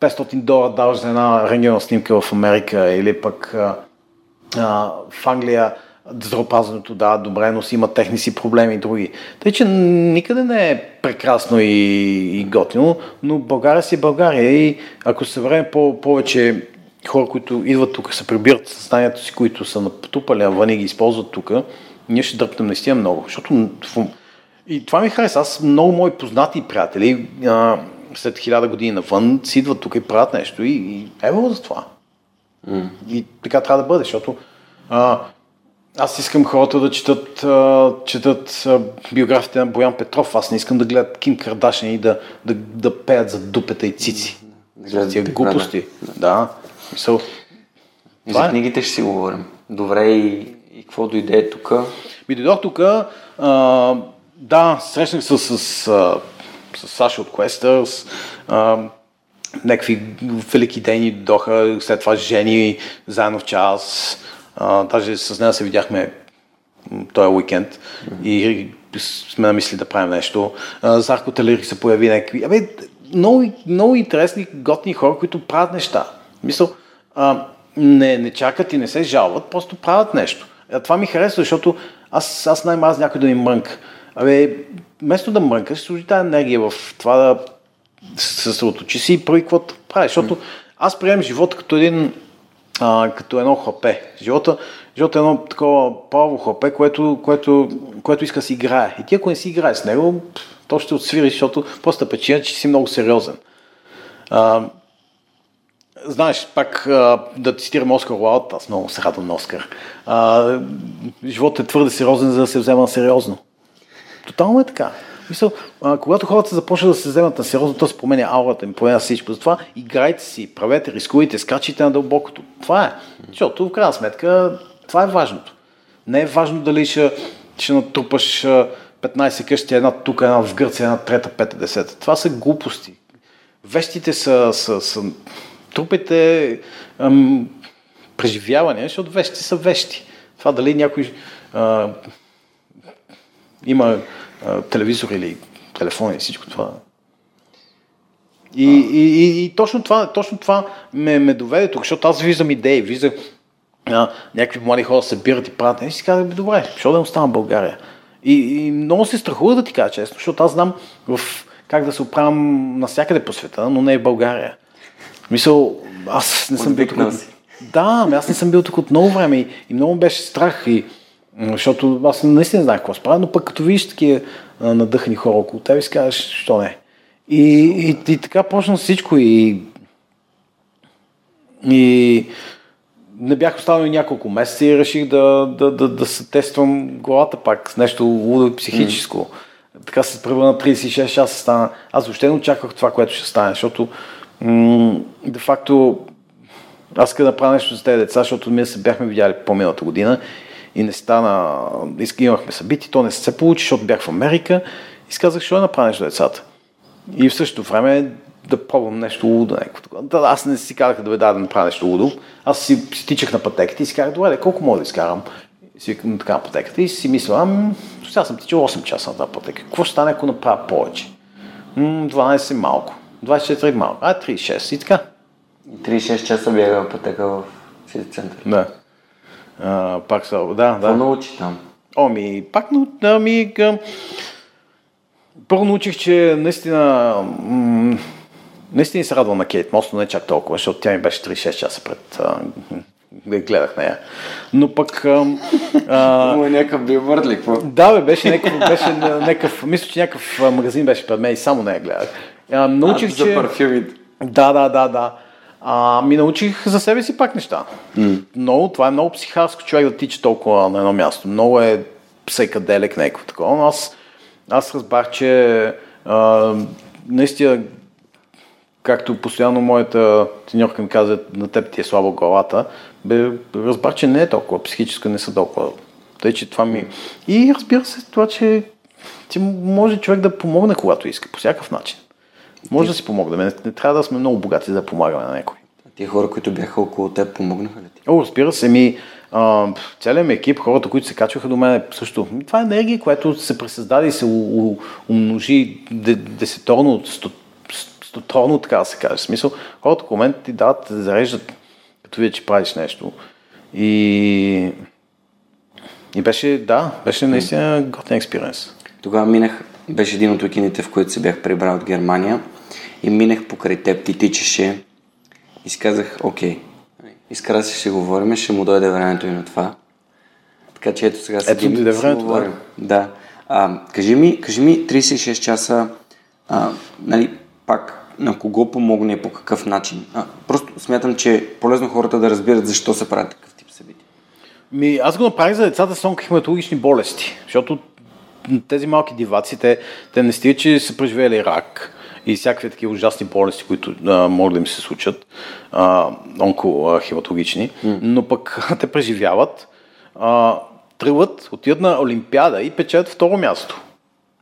500 долара даваш за една рентгенова снимка в Америка или пък а, в Англия здравопазването, да, добре, но си има техни си проблеми и други. Тъй, че никъде не е прекрасно и, и готино, но България си е България и ако се време по, повече хора, които идват тук, се прибират съзнанието си, които са напотупали навън и ги използват тук, ние ще дръпнем наистина много. Защото и това ми хареса. Аз много мои познати приятели а, след хиляда години навън си идват тук и правят нещо и, и ево за това. Mm. И така трябва да бъде, защото а, аз искам хората да четат, а, четат а, биографите на Боян Петров. Аз не искам да гледат Ким Кардашин и да, да, да пеят за дупета и цици. За тия глупости. Да. да. Мисъл, за е. книгите ще си говорим. Добре, и, и какво дойде тук? Ми дойдох тук, да, срещнах се с, с, с Саша от Questers, някакви велики дени дойдоха, след това жени заедно в час, даже с нея се видяхме този уикенд и сме намисли да правим нещо. А, Зарко Телери се появи някакви... Абе, много, много интересни, готни хора, които правят неща. Мисъл, а, не, не чакат и не се жалват, просто правят нещо. А това ми харесва, защото аз, аз най-маз някой да ми мрънка. Абе, вместо да мрънкаш, служи тази енергия в това да се съсредоточи си и прави каквото прави. Защото аз приемам живота като един а, като едно хлапе. Живота, живота е едно такова палаво хлапе, което, което, което иска да си играе. И ти ако не си играе с него, то ще отсвири, защото просто причина, че си много сериозен. А, знаеш, пак а, да цитирам Оскар Уайлд, аз много се радвам на Оскар. А, животът е твърде сериозен, за да се взема сериозно. Тотално е така. Мисъл, а, когато хората започнат да се вземат на сериозно, то се променя аурата им, променя всичко. Затова играйте си, правете, рискуйте, скачите на дълбокото. Това е. Защото в крайна сметка това е важното. Не е важно дали ще, ще натрупаш 15 къщи, една тук, една в Гърция, една трета, пета, десета. Това са глупости. Вещите са, са, са трупите преживявания, защото вещи са вещи. Това дали някой а, има а, телевизор или телефон и всичко това. И, и, и, и точно това, точно това ме, ме доведе тук, защото аз виждам идеи, виждам а, някакви млади хора се събират и правят. И си казах, добре, защо да остана в България? И, и много се страхува да ти кажа честно, защото аз знам в, как да се оправям навсякъде по света, но не и в България. Мисъл, аз не съм бил тук. Да, ами аз не съм бил тук от много време и, и много беше страх. И, защото аз наистина знаех какво справя, но пък като видиш такива надъхани хора около теб и си казваш, що не. И, и, и така почна всичко и, и не бях останал няколко месеца и реших да, да, да, да се тествам главата пак с нещо лудо и психическо. Mm. Така се превърна 36 часа стана. Аз въобще не очаквах това, което ще стане, защото м- де факто аз исках да направя нещо за тези деца, защото ние се бяхме видяли по-миналата година и не стана, имахме събитие, то не се получи, защото бях в Америка и сказах, що да направя нещо децата. И в същото време да пробвам нещо лудо. Да, аз не си казах да да направя нещо лудо. Аз си, си тичах на пътеката и си казах, добре, колко мога да изкарам? Си викам така на пътеката и си мисля, ам, сега съм тичал 8 часа на тази пътека. Какво ще стане, ако направя повече? М, 12 малко. 24 малко. А, 36 и така. И 36 часа бяга пътека в център. Да. А, пак са, да, да. Какво научи там? О, ми, пак, да, ми, към... първо научих, че наистина м- Наистина се радвам на Кейт Мос, но не чак толкова, защото тя ми беше 36 часа пред да гледах нея. Но пък... А, Му е някакъв билбърд ли? Какво? Да, бе, беше някакъв, беше някакъв, мисля, че някакъв магазин беше пред мен и само нея гледах. А, научих, а, че... За парфюмите. Да, да, да, да. А, ми научих за себе си пак неща. Mm. Много, това е много психарско човек да тича толкова на едно място. Много е псекаделек някакво такова, но аз, аз разбрах, че а, наистина както постоянно моята треньорка ми каза, на теб ти е слаба главата, бе, разбрах, че не е толкова, психически не са толкова. Тъй, че това ми... И разбира се, това, че ти може човек да помогне, когато иска, по всякакъв начин. Може ти... да си помогне. Не, не трябва да сме много богати, за да помагаме на някой. А тия хора, които бяха около теб, помогнаха ли ти? О, разбира се, ми, а, целият ми екип, хората, които се качваха до мен, също. Това е енергия, която се пресъздаде и се умножи десеторно от тотално, така да се каже. В смисъл, хората в момента ти дават, зареждат, като видят, че правиш нещо. И, и беше, да, беше наистина готин експириенс. Тогава минах, беше един от уикендите, в които се бях прибрал от Германия и минах покрай теб, ти тичаше и си казах, окей, изкара си ще говорим, ще му дойде времето и на това. Така че ето сега седим ето, да времето, говорим. Да. да. А, кажи, ми, кажи ми 36 часа, а, нали, пак на кого помогне и по какъв начин. А, просто смятам, че е полезно хората да разбират защо се правят такъв тип събития. Ми, аз го направих за децата с онкохематологични болести, защото тези малки диваци, те, те не стига, че са преживели рак и всякакви такива ужасни болести, които а, могат да им се случат, а, онкохематологични, mm. но пък (laughs) те преживяват, а, тръгват, отиват на Олимпиада и печелят второ място.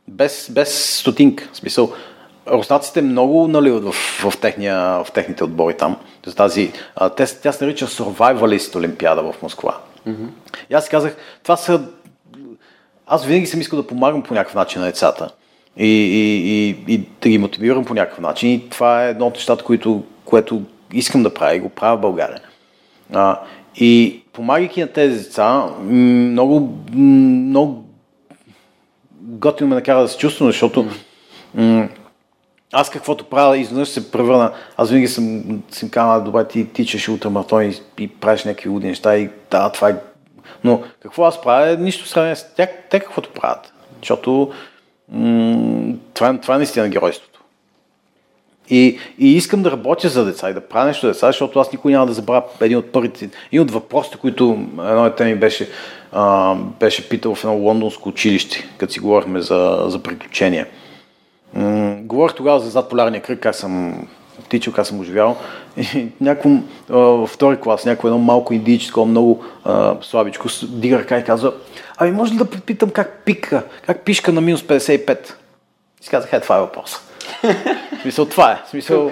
Без, без стотинка. В смисъл, руснаците много наливат в, в, техния, в техните отбори там. Тази, а, те, тя се нарича Survivalist Олимпиада в Москва. Mm-hmm. И аз казах, това са... Аз винаги съм искал да помагам по някакъв начин на децата. И, и, и, и да ги мотивирам по някакъв начин. И това е едно от нещата, които, което искам да правя и го правя в България. А, и помагайки на тези деца, много, много готино ме накара да се чувствам, защото mm аз каквото правя, изведнъж се превърна. Аз винаги съм, съм казал, добре, ти тичаш ултрамаратон и, и правиш някакви луди неща и да, това е. Но какво аз правя е нищо сравнение с тях, те каквото правят. Защото м- това, това е наистина геройството. И, и искам да работя за деца и да правя нещо за деца, защото аз никой няма да забравя един от първите, един от въпросите, които едно от ми беше, а, беше питал в едно лондонско училище, като си говорихме за, за приключения. М- говорих тогава за полярния кръг, как съм тичал, как съм оживял. И някакво във втори клас, някакво едно малко индийче, такова много а, слабичко, дига ръка и казва, ами може ли да попитам как пика, как пишка на минус 55? И си казах, е, това е въпрос. смисъл, това е. Смисъл,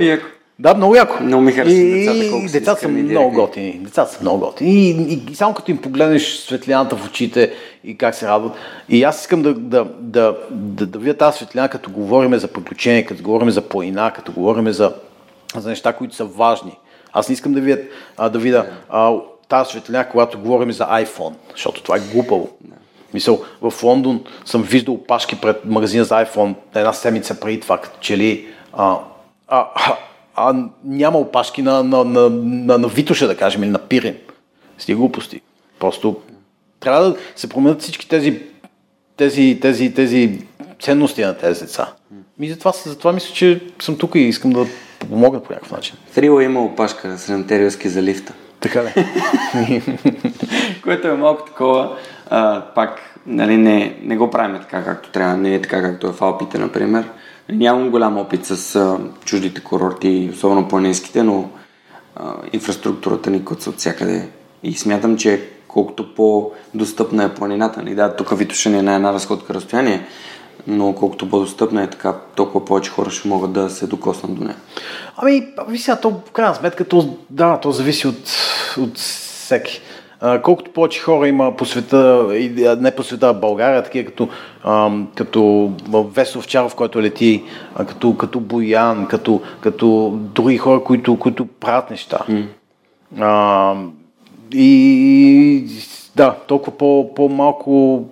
Да, много яко. Много ми харесва децата, колко и децата са много готини. Децата са много готини. И, и, и, само като им погледнеш светлината в очите и как се радват. И аз искам да, да, да, да, да видя тази светлина, като говорим за приключения, като говорим за планина, като говорим за, за неща, които са важни. Аз не искам да видя, а, да видя а, тази светлина, когато говорим за iPhone, защото това е глупаво. Мисъл, в Лондон съм виждал опашки пред магазина за iPhone една седмица преди това, като че ли а, а, а, а няма опашки на, на, на, на, на Витоша, да кажем, или на Пирин. С тия глупости. Просто трябва да се променят всички тези, тези, тези, тези ценности на тези деца. И затова, затова мисля, че съм тук и искам да помогна по някакъв начин. Фрила има опашка с Рантериоски за лифта. Така ли? (laughs) Което е малко такова, а, пак, нали, не, не го правим така както трябва, не е така както е в Алпите, например. Нямам голям опит с а, чуждите курорти, особено планинските, но а, инфраструктурата ни куца от всякъде. И смятам, че колкото по-достъпна е планината, ни да, тук Витоша ни е на една разходка разстояние, но колкото по-достъпна е така, толкова повече хора ще могат да се докоснат до нея. Ами, ви сега, то, в крайна сметка, то, да, то зависи от, от всеки. А, колкото повече хора има по света, не по света, а България, такива като, ам, като Весо Овчаров, който лети, а, като, като Боян, като, като други хора, които, които правят неща. А, и да, толкова по, по-малко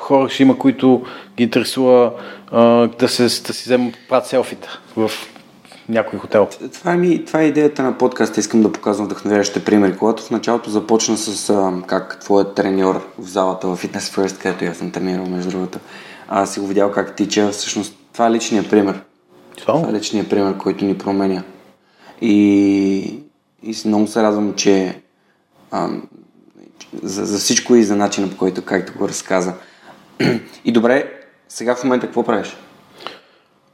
хора ще има, които ги интересува а, да, се, да си вземат правят селфита в някой хотел. Това е, ми, това е идеята на подкаста. Искам да показвам вдъхновяващите примери. Когато в началото започна с а, как твоят треньор в залата в Fitness First, където аз съм тренирал, между другото, а, си го видял как тича, всъщност това е личният пример. Това? Това е личният пример, който ни променя. И, и много се радвам, че а, за, за всичко и за начина по който, както го разказа. И добре, сега в момента какво правиш?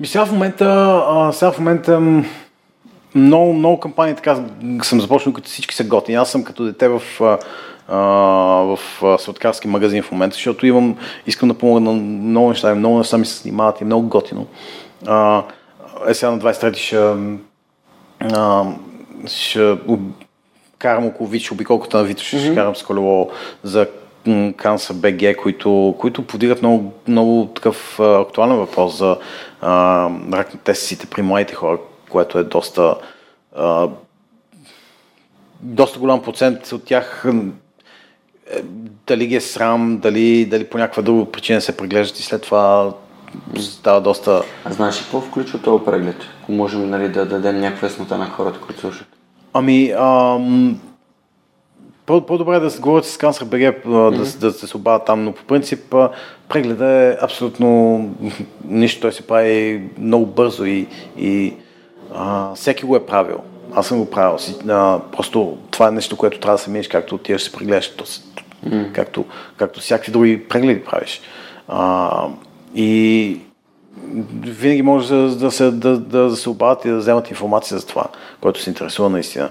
Ми сега в момента, а, сега в момента много, много кампании така съм започнал, като всички са готини. Аз съм като дете в, а, в сладкарски магазин в момента, защото имам, искам да помогна на много неща, много неща ми се снимават и е много готино. А, е сега на 23 ще, а, ще карам около Вич, обиколката на Вито, ще, ще карам с колело за Канса БГ, които, които подигат много, много такъв актуален въпрос за а, рак на тестиците при младите хора, което е доста а, доста голям процент от тях е, дали ги е срам, дали, дали по някаква друга причина се преглеждат и след това става доста... А знаеш ли какво включва този преглед? Ако можем нали, да дадем някаква яснота на хората, които слушат. Ами, ам, по-добре е да се говорят с BG, а, да, с- да, се обадят там, но по принцип прегледа е абсолютно (laughs) нищо, той се прави много бързо и, и а, всеки го е правил. Аз съм го правил. А, просто това е нещо, което трябва да се минеш, както отиваш да се прегледаш, то, се- както, както всякакви други прегледи правиш. А, и винаги може да, да, се, да, да, да се обадят и да вземат информация за това, което се интересува наистина.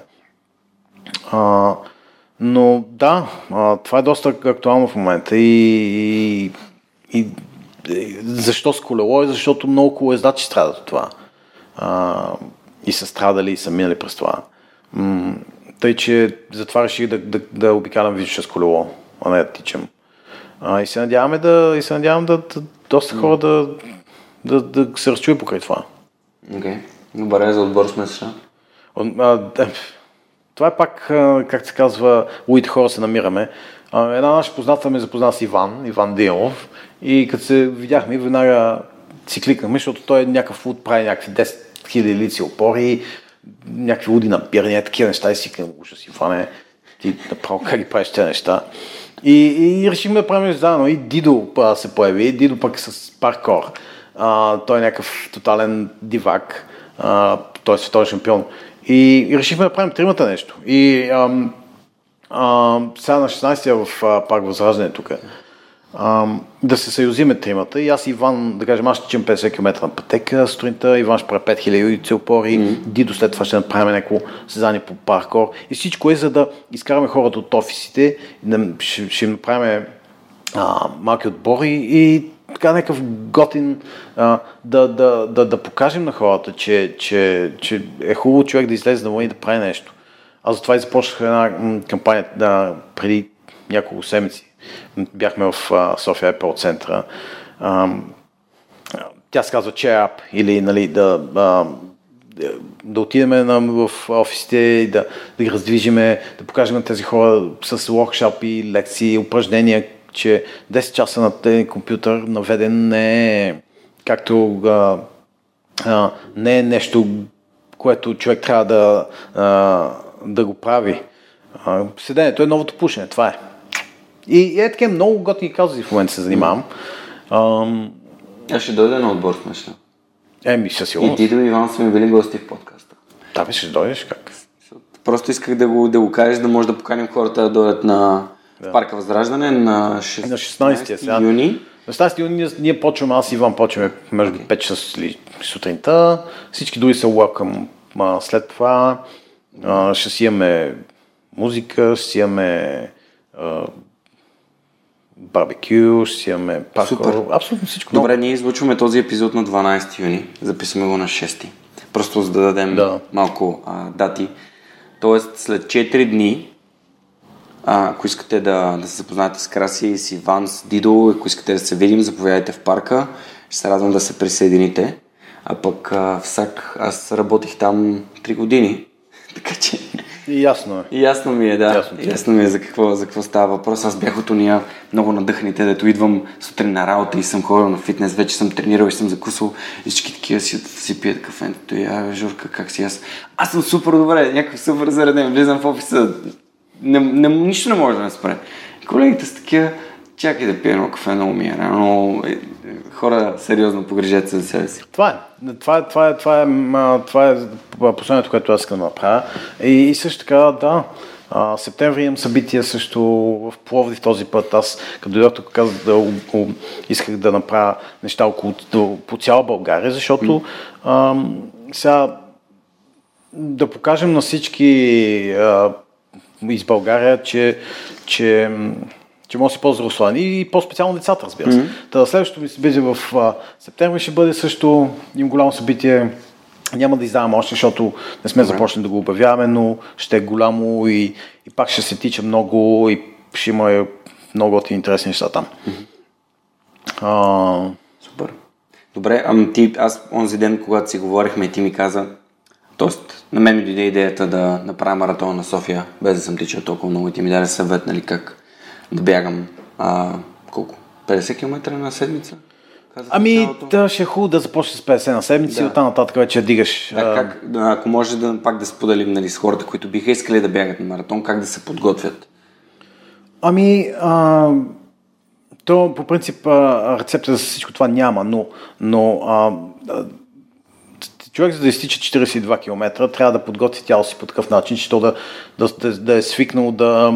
А, но да, а, това е доста актуално в момента и, и, и, защо с колело? Е, защото много колоездачи страдат от това. А, и са страдали и са минали през това. М, тъй, че затова реших да, да, да обикалям виждаш с колело, а не да тичам. А, и се надяваме да, и се надявам да, да доста хора да, да, да се разчуят покрай това. Окей. Okay. Добре, за отбор сме сега. А, да, това е пак, а, как се казва, луите хора се намираме. Една наша позната ме запозна с Иван, Иван Дилов, и като се видяхме, веднага си кликнахме, защото той е някакъв луд, прави някакви 10 000 лици опори, някакви луди набирания, такива неща и си казвам, ужас, Иване, ти направо как ги правиш тези неща. И, и решихме да правим заедно. И Дидо а, се появи, Дидо пък с паркор. А, той е някакъв тотален дивак, а, той е световен шампион. И, и решихме да правим тримата нещо. И ам, ам, сега на 16-я в а, парк Възраждане тук, ам, да се съюзиме тримата. И аз и Иван, да кажем, аз ще чим 50 км на пътека сутринта, Иван ще прави 5000 целпори, mm-hmm. Дидо след това ще направим някакво състезание по паркор. И всичко е за да изкараме хората от офисите, да, ще, ще им направим а, малки отбори и така някакъв готин а, да, да, да, да покажем на хората, че, че, че е хубаво човек да излезе навън и да прави нещо. Аз затова и започнах една кампания да, преди няколко седмици. Бяхме в а, София Apple центъра. А, тя се казва Cheer Up или нали, да, а, да отидем в офисите и да, да ги раздвижиме, да покажем на тези хора с локшапи, лекции, упражнения, че 10 часа на тези компютър наведен не е както а, а, не е нещо, което човек трябва да, а, да го прави. А, седенето е новото пушене, това е. И, и е така много готини казуси в момента се занимавам. Ам, Аз ще дойда на отбор с неща. еми, със И сигурност. ти и Иван са ми били гости в подкаста. Бе, ще дойдеш как? Просто исках да го, да го кажеш, да може да поканим хората да дойдат на в парка Възраждане на 16, На 16 сега. юни. На 16 юни ние, ние почваме, аз и Иван почваме между Окей. 5 часа или сутринта. Всички други са welcome. А, след това а, ще си имаме музика, ще си имаме а, барбекю, ще си имаме. Супер. Абсолютно всичко. Добре, ние излучваме този епизод на 12 юни. Записваме го на 6. Просто за да дадем Да. малко а, дати. Тоест след 4 дни, а, ако искате да, да се запознаете с Краси, с Иван, с Дидо, ако искате да се видим, заповядайте в парка. Ще се радвам да се присъедините. А пък а, всак, аз работих там 3 години. (laughs) така че И ясно е. и ясно ми е, да. Ясно е. ясно ми е за какво, за какво става въпрос. Аз бях от уния много надъханите, дето идвам сутрин на работа и съм ходил на фитнес, вече съм тренирал и съм закусал и всички такива си, си пият кафенето. И а, Журка, как си аз? Аз съм супер добре, някакъв супер зареден, влизам в офиса, не, не, нищо не може да ме спре. Колегите са такива, чакай да пия едно кафе, много ми е рано. Е, е, Хора, сериозно, погрежете се за себе си. Това е. Това е, това е, това е, това е посланието, което аз искам да направя. И, и също така, да, а, септември имам събития също в Пловдив този път. Аз като дойдох тук казах да исках да направя неща около, по цяла България, защото ам, сега да покажем на всички а, из България, че, че, че може да се ползва Руслан и, и по-специално децата, разбира се. Mm-hmm. Та, следващото ми събитие в а, септември ще бъде също им голямо събитие. Няма да издавам още, защото не сме започнали да го обявяваме, но ще е голямо и, и пак ще се тича много и ще има много от интересни неща там. А, Супер. Добре, ам ти, аз онзи ден, когато си говорихме, ти ми каза, Тоест, на мен ми дойде идеята да направя маратон на София, без да съм тичал толкова много и ти ми даде съвет, нали, как да бягам, а, колко? 50 км на седмица? Казах ами, да, ще е хубаво да започнеш с 50 на седмица Да. и оттам нататък вече дигаш. Да, а, как, да, ако може да пак да споделим нали, с хората, които биха искали да бягат на маратон, как да се подготвят. Ами, а, то по принцип а, рецепта за всичко това няма, но, но а, човек за да изтича 42 км трябва да подготви тяло си по такъв начин, че то да, да, да, да е свикнало да...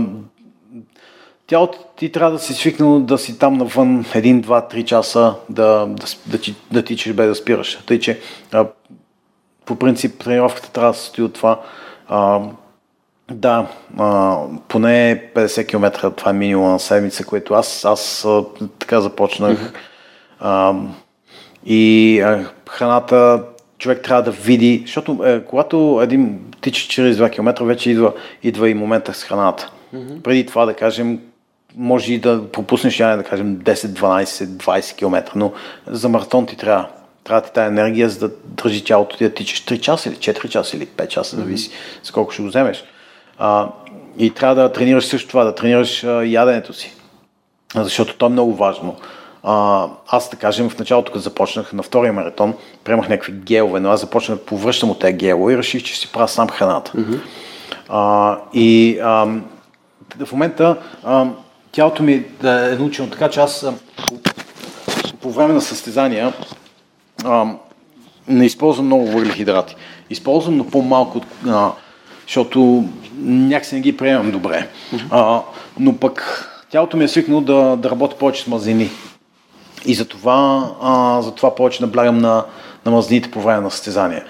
Тялото ти трябва да си свикнало да си там навън 1, 2, 3 часа да, да, да, да тичаш без да спираш. Тъй, че а, по принцип тренировката трябва да се състои от това а, да, а, поне 50 км, това е минимум на седмица, което аз, аз а, така започнах. А, и а, храната, човек трябва да види, защото е, когато един тича 42 км, вече идва, идва и момента с храната. Преди това, да кажем, може и да пропуснеш, я да кажем, 10, 12, 20 км, но за маратон ти трябва. Трябва ти тази енергия, за да държи тялото ти да тичаш 3 часа или 4 часа или 5 часа, зависи с колко ще го вземеш. А, и трябва да тренираш също това, да тренираш а, яденето си. Защото то е много важно. Аз, да кажем, в началото, като започнах на втория маратон, приемах някакви гелове, но аз започнах да повръщам от тези гелове и реших, че си правя сам храната. А, и а, в момента а, тялото ми е научено така, че аз по, по време на състезания а, не използвам много въглехидрати. Използвам, но по-малко, а, защото някакси не ги приемам добре. А, но пък тялото ми е свикнало да, да работи повече с мазнини. И затова, а, затова повече наблягам на, на мазнините по време на състезания.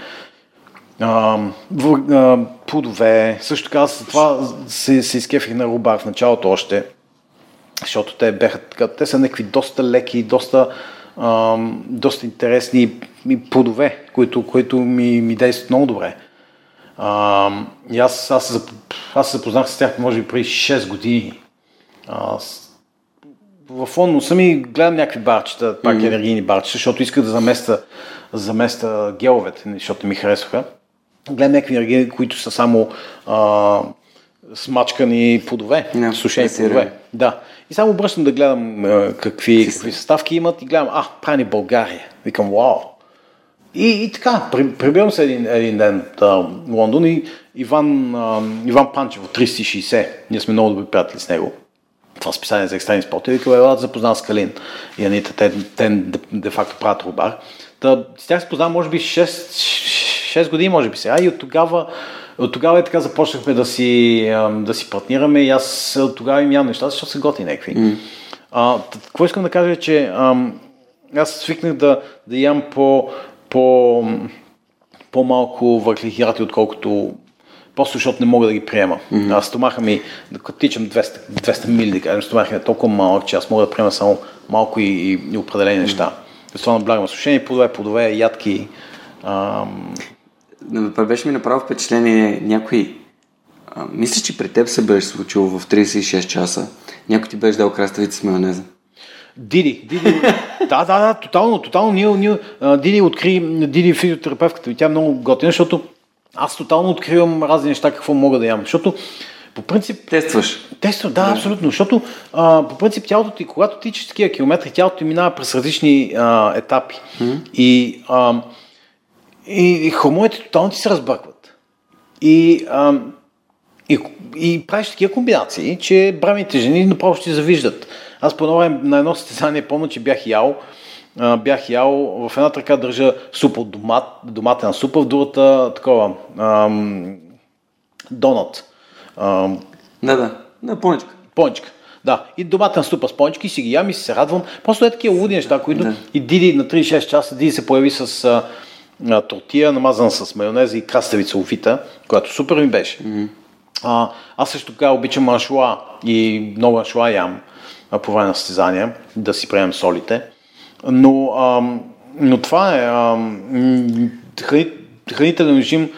А, вър- а, плодове, също така аз това се, се изкефих на рубар в началото още, защото те бяха така, те са някакви доста леки, доста а, доста интересни плодове, които, които ми, ми действат много добре. А, и аз, аз, аз се запознах с тях, може би, преди 6 години. А, в фон съм и гледам някакви барчета, пак mm-hmm. енергийни барчета, защото исках да заместа, заместа геловете, защото ми харесваха. Гледам някакви енергии, които са само а, смачкани плодове, yeah, сушени плодове. Да. И само обръщам да гледам а, какви, какви съставки имат и гледам, а, правени България. Викам, вау. И, и така, прибирам се един, един ден в Лондон и Иван, а, Иван Панчев от 360, ние сме много добри приятели с него, това списание за екстремни спорти, вика, да запознал с Калин и Анита, те, те де, де факто правят рубар. Та, с тях се познавам, може би 6, 6 години, може би сега. И от тогава, от тогава е така започнахме да си, да си партнираме и аз от тогава им ям нещата, защото са готини някакви. Mm. А, какво искам да кажа е, че ам, аз свикнах да, да ям по, по, по-малко въглехидрати, отколкото просто защото не мога да ги приема. Mm-hmm. Аз стомаха ми, като тичам 200, 200 мили, да кажем, стомаха е толкова малък, че аз мога да приема само малко и, и, и определени mm-hmm. неща. С това наблягам сушени плодове, плодове, ядки. Ам... Беше ми направо впечатление някой а, мисля, че при теб се беше случило в 36 часа. Някой ти беше дал краставица с майонеза. Диди, Диди, да, да, да, тотално, тотално. Ние, ние, Диди откри, Диди физиотерапевтката и тя е много готина, защото аз тотално откривам разни неща, какво мога да ям. Защото по принцип... Тестваш. Тествам, да, да, абсолютно. Защото а, по принцип тялото ти, когато тичаш такива километри, тялото ти минава през различни а, етапи. Mm-hmm. И, а, и, и хормоните тотално ти се разбъркват. И, а, и, и правиш такива комбинации, че бременните жени направо ще завиждат. Аз по време на едно състезание помня, че бях ял а, бях ял, в едната ръка държа суп от домат, доматена супа, в другата такова ам, донат. Ам, да, да, да, поничка. Поничка. Да, и доматен супа с понички, си ги ям и се радвам. Просто е такива луди неща, които да. и Диди на 36 часа, Диди се появи с а, а, тортия, намазана с майонеза и краставица офита, която супер ми беше. Mm-hmm. А, аз също така обичам аншуа и много аншуа ям а, по време на състезания, да си приемем солите. Но, ам, но това е ам, храни, хранителен режим.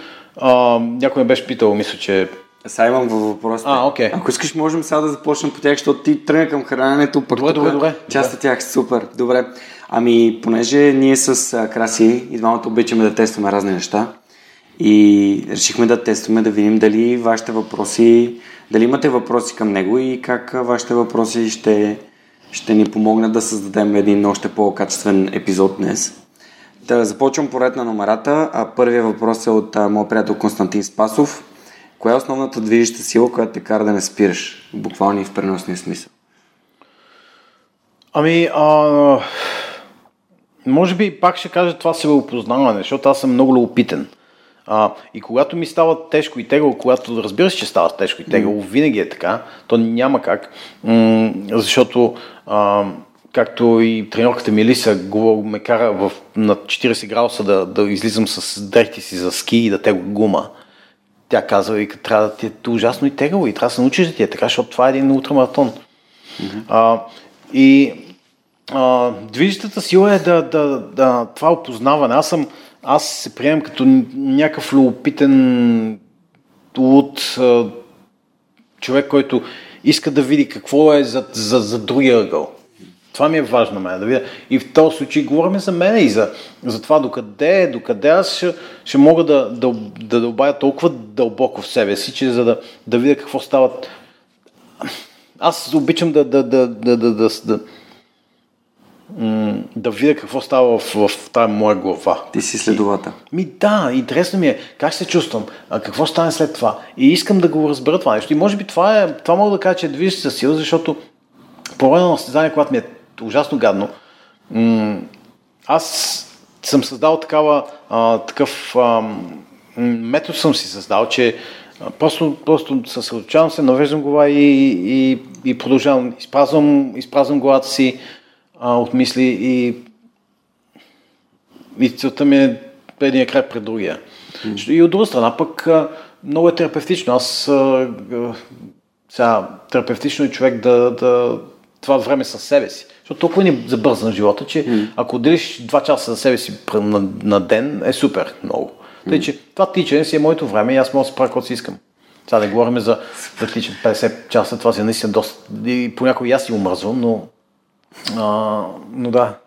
Някой ме беше питал, мисля, че сега имам въпросите. А, okay. Ако искаш, можем сега да започнем по тях, защото ти тръгна към храненето, пък добре, добре, добре. част от тях супер. Добре. Ами, понеже ние с Краси и двамата обичаме да тестваме разни неща и решихме да тестваме, да видим дали вашите въпроси, дали имате въпроси към него и как вашите въпроси ще ще ни помогнат да създадем един още по-качествен епизод днес. Да започвам поред на номерата. А първият въпрос е от моят приятел Константин Спасов. Коя е основната движеща сила, която те кара да не спираш? Буквално и в преносния смисъл. Ами, а, може би пак ще кажа това себеопознаване, защото аз съм много любопитен. А, и когато ми става тежко и тегло, когато разбира се, че става тежко и тегло, mm. винаги е така, то няма как, м- защото а, както и тренерката ми Лиса го ме кара в, на 40 градуса да, да излизам с дрехите си за ски и да тегла гума. Тя казва, и трябва да ти е ужасно и тегаво и трябва да се научиш да ти е така, защото това е един ултрамаратон. Mm-hmm. А, и а, движещата сила е да, да, да, това опознаване. Аз съм, аз се приемам като някакъв любопитен луд човек, който иска да види какво е за, за, за другия ъгъл. Това ми е важно мен, да видя. И в този случай говорим за мен и за, за това докъде, докъде аз ще, ще мога да, да, да, обая толкова дълбоко в себе си, че за да, да видя какво стават. Аз обичам да, да, да, да, да, да, да, да видя какво става в, в тази моя глава. Ти си следовата. ми да, интересно ми е как се чувствам, а какво стане след това. И искам да го разбера това нещо. И може би това, е, това мога да кажа, че е движеща сила, защото по време на състезание, когато ми е ужасно гадно, м- аз съм създал такава, а, такъв а, метод съм си създал, че Просто, просто съсредоточавам се, навеждам глава и, и, и продължавам. Изпразвам, изпразвам главата си, а, от мисли и, и целта ми е едния край пред другия. Mm. И от друга страна пък много е терапевтично. Аз сега терапевтично е човек да, да, това време със себе си. Защото толкова ни е забързан живота, че mm. ако отделиш 2 часа за себе си на, на ден, е супер много. Тъй, че това тичане си е моето време и аз мога да правя каквото си искам. Сега не говорим за да тичам 50 часа, това си наистина доста... И понякога и аз си умръзвам, но... А, но да.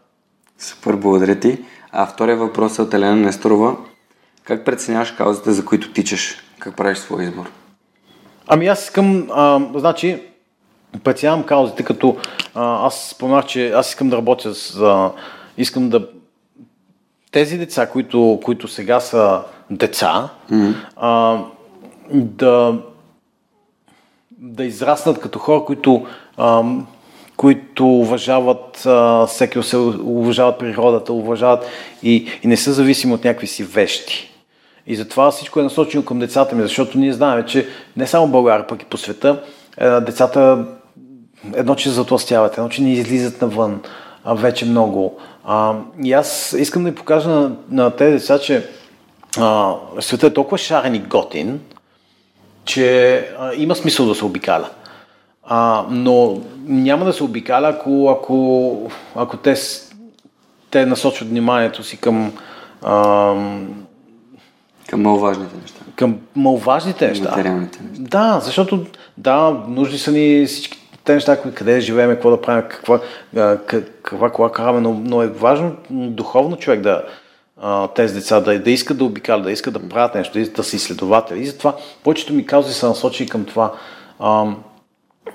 Супер, благодаря ти. А втория въпрос е от Елена Несторова. Как преценяваш каузите, за които тичаш? Как правиш своя избор? Ами аз искам, а, значи, преценявам каузите, като а, аз споменах, че аз искам да работя с... А, искам да... Тези деца, които, които сега са деца, mm-hmm. а, да, да израснат като хора, които, а, които уважават а, всеки се уважават природата, уважават и, и не са зависими от някакви си вещи. И затова всичко е насочено към децата ми, защото ние знаем, че не само България, пък и по света, децата едно, че затластяват, едно, че не излизат навън а, вече много. А, и аз искам да ви покажа на, на тези деца, че а, светът е толкова шарен и готин, че а, има смисъл да се обикаля. А, но няма да се обикаля, ако, ако, ако те, те насочват вниманието си към а, към маловажните неща. Към маловажните неща. Материалните неща. Да, защото да, нужни са ни всички те неща, къде живеем, какво да правим, каква, каква кола караме, но, но е важно духовно човек да, тези деца да, да искат да обикалят, да искат да правят нещо, да, са изследователи. И затова повечето ми казват са насочени към това. А,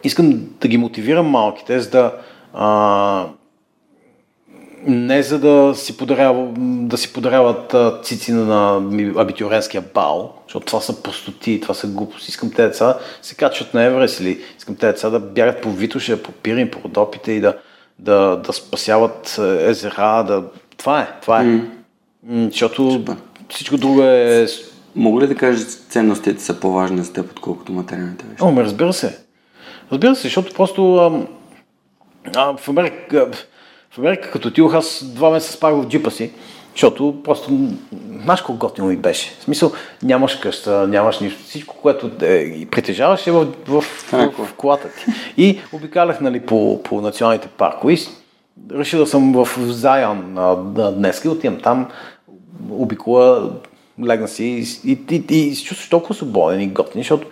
искам да ги мотивирам малките, за да а, не за да си, подарява, да си подаряват цици на абитюренския бал, защото това са простоти, това са глупости. Искам тези деца се качват на Еврес или искам тези деца да бягат по Витоша, по Пирин, по Родопите и да, да, да спасяват езера. Да... Това е, това е. Mm. Защото Супер. всичко друго е... Мога ли да кажа, че ценностите са по-важни за теб, отколкото материалните вещи? О, ме разбира се. Разбира се, защото просто а, а, в Америка в Америка, като отидох, аз два месеца спах в джипа си, защото просто, знаеш колко готино ми беше. В смисъл, нямаш къща, нямаш нищо. Всичко, което е, притежаваш е в, в, в, в, в колата ти. И обикалях нали, по, по националните паркове. Решил да съм в Заян днес и отивам там, обикола, легна си и, и, и, и се чувстваш толкова свободен и готин, защото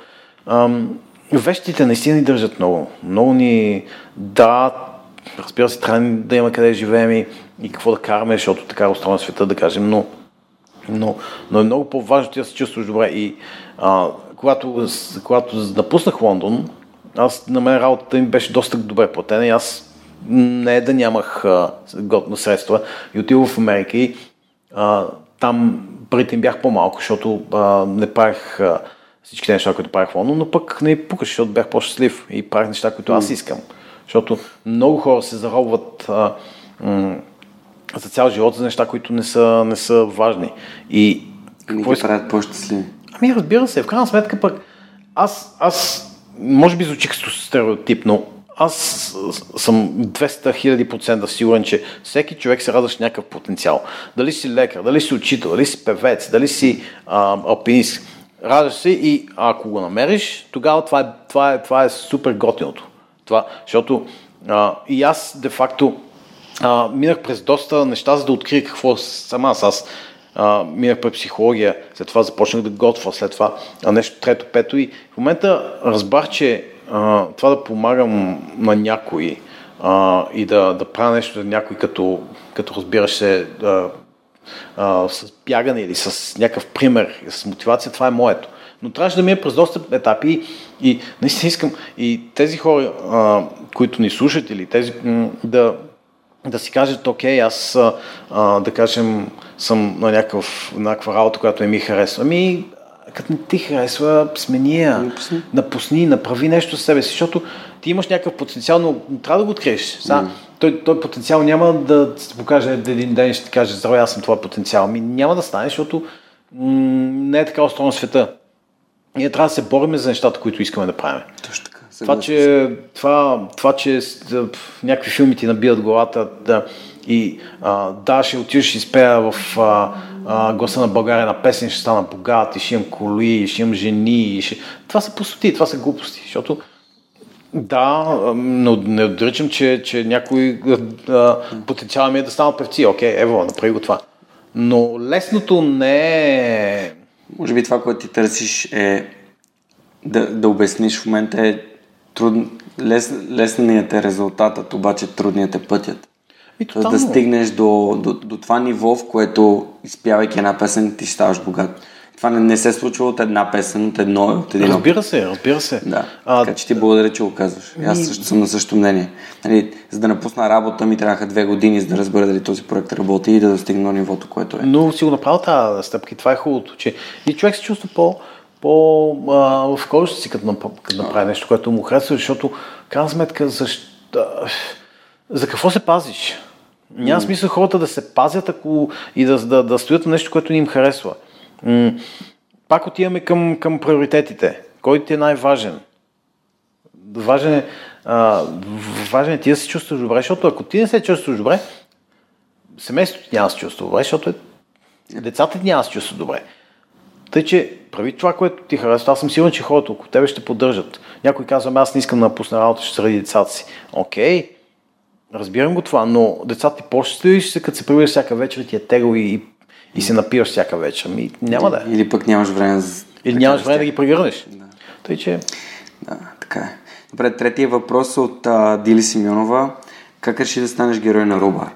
ам, вещите наистина ни държат много. Много ни да, разбира се, трябва да има къде живеем и, и какво да караме, защото така е света, да кажем, но, но, но е много по-важно ти да се чувстваш добре. И а, когато, когато напуснах Лондон, аз на мен работата ми беше доста добре платена и аз не е да нямах а, готно средства и отидох в Америка и а, там парите им бях по-малко, защото а, не правих а, всички неща, които правих в Лондон, но пък не пукаш, защото бях по-щастлив и правих неща, които аз искам. Защото много хора се заробват а, м- за цял живот за неща, които не са, не са важни. И какво ги правят по-щастливи? Ами разбира се, в крайна сметка пък аз, аз може би звучи като стереотип, но аз съм 200 хиляди процента сигурен, че всеки човек се радваш някакъв потенциал. Дали си лекар, дали си учител, дали си певец, дали си а, алпинист. Радваш се и ако го намериш, тогава това е, това е, това е супер готиното. Това, защото а, и аз, де-факто, минах през доста неща, за да открия какво сама аз. аз а, минах през психология, след това започнах да готвя, след това а, нещо трето, пето и в момента разбрах, че а, това да помагам на някой а, и да, да правя нещо за някой, като, като разбираш се, а, а, с бягане или с някакъв пример, с мотивация, това е моето но трябваше да ми е през доста етапи и, и наистина искам и тези хора, а, които ни слушат или тези, да, да си кажат, окей, аз а, да кажем съм на някакъв, някаква работа, която не ми харесва. Ами, като не ти харесва, смени я, напусни. направи нещо с себе си, защото ти имаш някакъв потенциал, но трябва да го откриеш. mm. Той, той потенциал няма да ти покаже един ден и ще ти каже, здравей, аз съм това потенциал. Ами няма да стане, защото м- не е така устроен света ние трябва да се борим за нещата, които искаме да правим. Точно така. Това, че, това, това, че някакви филми ти набиват главата да, и а, да, ще отидеш и спея в а, а, гласа на България на песен, ще стана богат, и ще имам коли, и ще имам жени. И ще... Това са пустоти, това са глупости, защото Да, но не отричам, че, че някой а, потенциал ми е да станат певци. Окей, ево, направи го това. Но лесното не е... Може би това, което ти търсиш е да, да обясниш в момента е труд... лес, лесният е резултатът, обаче трудният е пътят. И За да стигнеш до, до, до това ниво, в което изпявайки една песен, ти ставаш богат. Това не, не се случва от една песен, от едно, от един Разбира се, разбира се. Да, а, така че ти благодаря, че го казваш. Аз също съм на същото мнение. Нали, за да напусна работа ми трябваха две години, за да разбера дали този проект работи и да достигна до нивото, което е. Но си го направил тази стъпка и това е хубавото, че и човек се чувства по, по а, в кожата си, като, като направи нещо, което му харесва, защото, крайна сметка, защо, за какво се пазиш? Няма смисъл хората да се пазят ако, и да, да, да стоят на нещо, което не им харесва. Пак отиваме към, към приоритетите. Кой ти е най-важен? Важен е, а, важен е ти да се чувстваш добре, защото ако ти не се чувстваш добре, семейството няма да се чувства добре, защото е, децата ти няма да се чувстват добре. Тъй, че прави това, което ти харесва. Аз съм сигурен, че хората около тебе ще поддържат. Някой казва, аз не искам да напусна работа, ще заради децата си. Окей, разбирам го това, но децата ти по-ще ще се, като се прибираш всяка вечер, ти е тегъл и, и се напиваш всяка вечер. Ми, няма да е. Или пък нямаш време за... Или нямаш време да ги прегърнеш. Да. Тъй, че... Да, така е. Добре, третия въпрос от а, Дили Симеонова. Как реши да станеш герой на Рубар?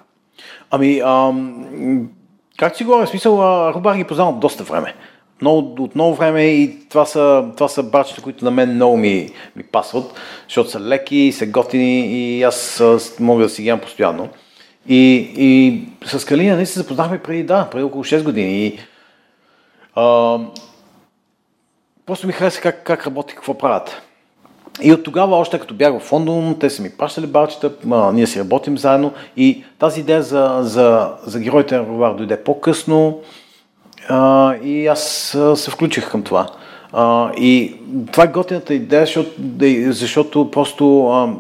Ами, ам, как си говоря, смисъл, Рубар ги познавам доста време много, от много време и това са, това са бачета, които на мен много ми, ми пасват, защото са леки, са готини и аз мога да си ги постоянно. И, и с Калина не се запознахме преди, да, преди около 6 години. И, а, просто ми хареса как, как работи, какво правят. И от тогава, още като бях в Лондон, те са ми пращали барчета, а, ние си работим заедно и тази идея за, за, за героите на Ровар дойде по-късно. А, и аз а, се включих към това. А, и това е готината идея, защото, защото просто, а,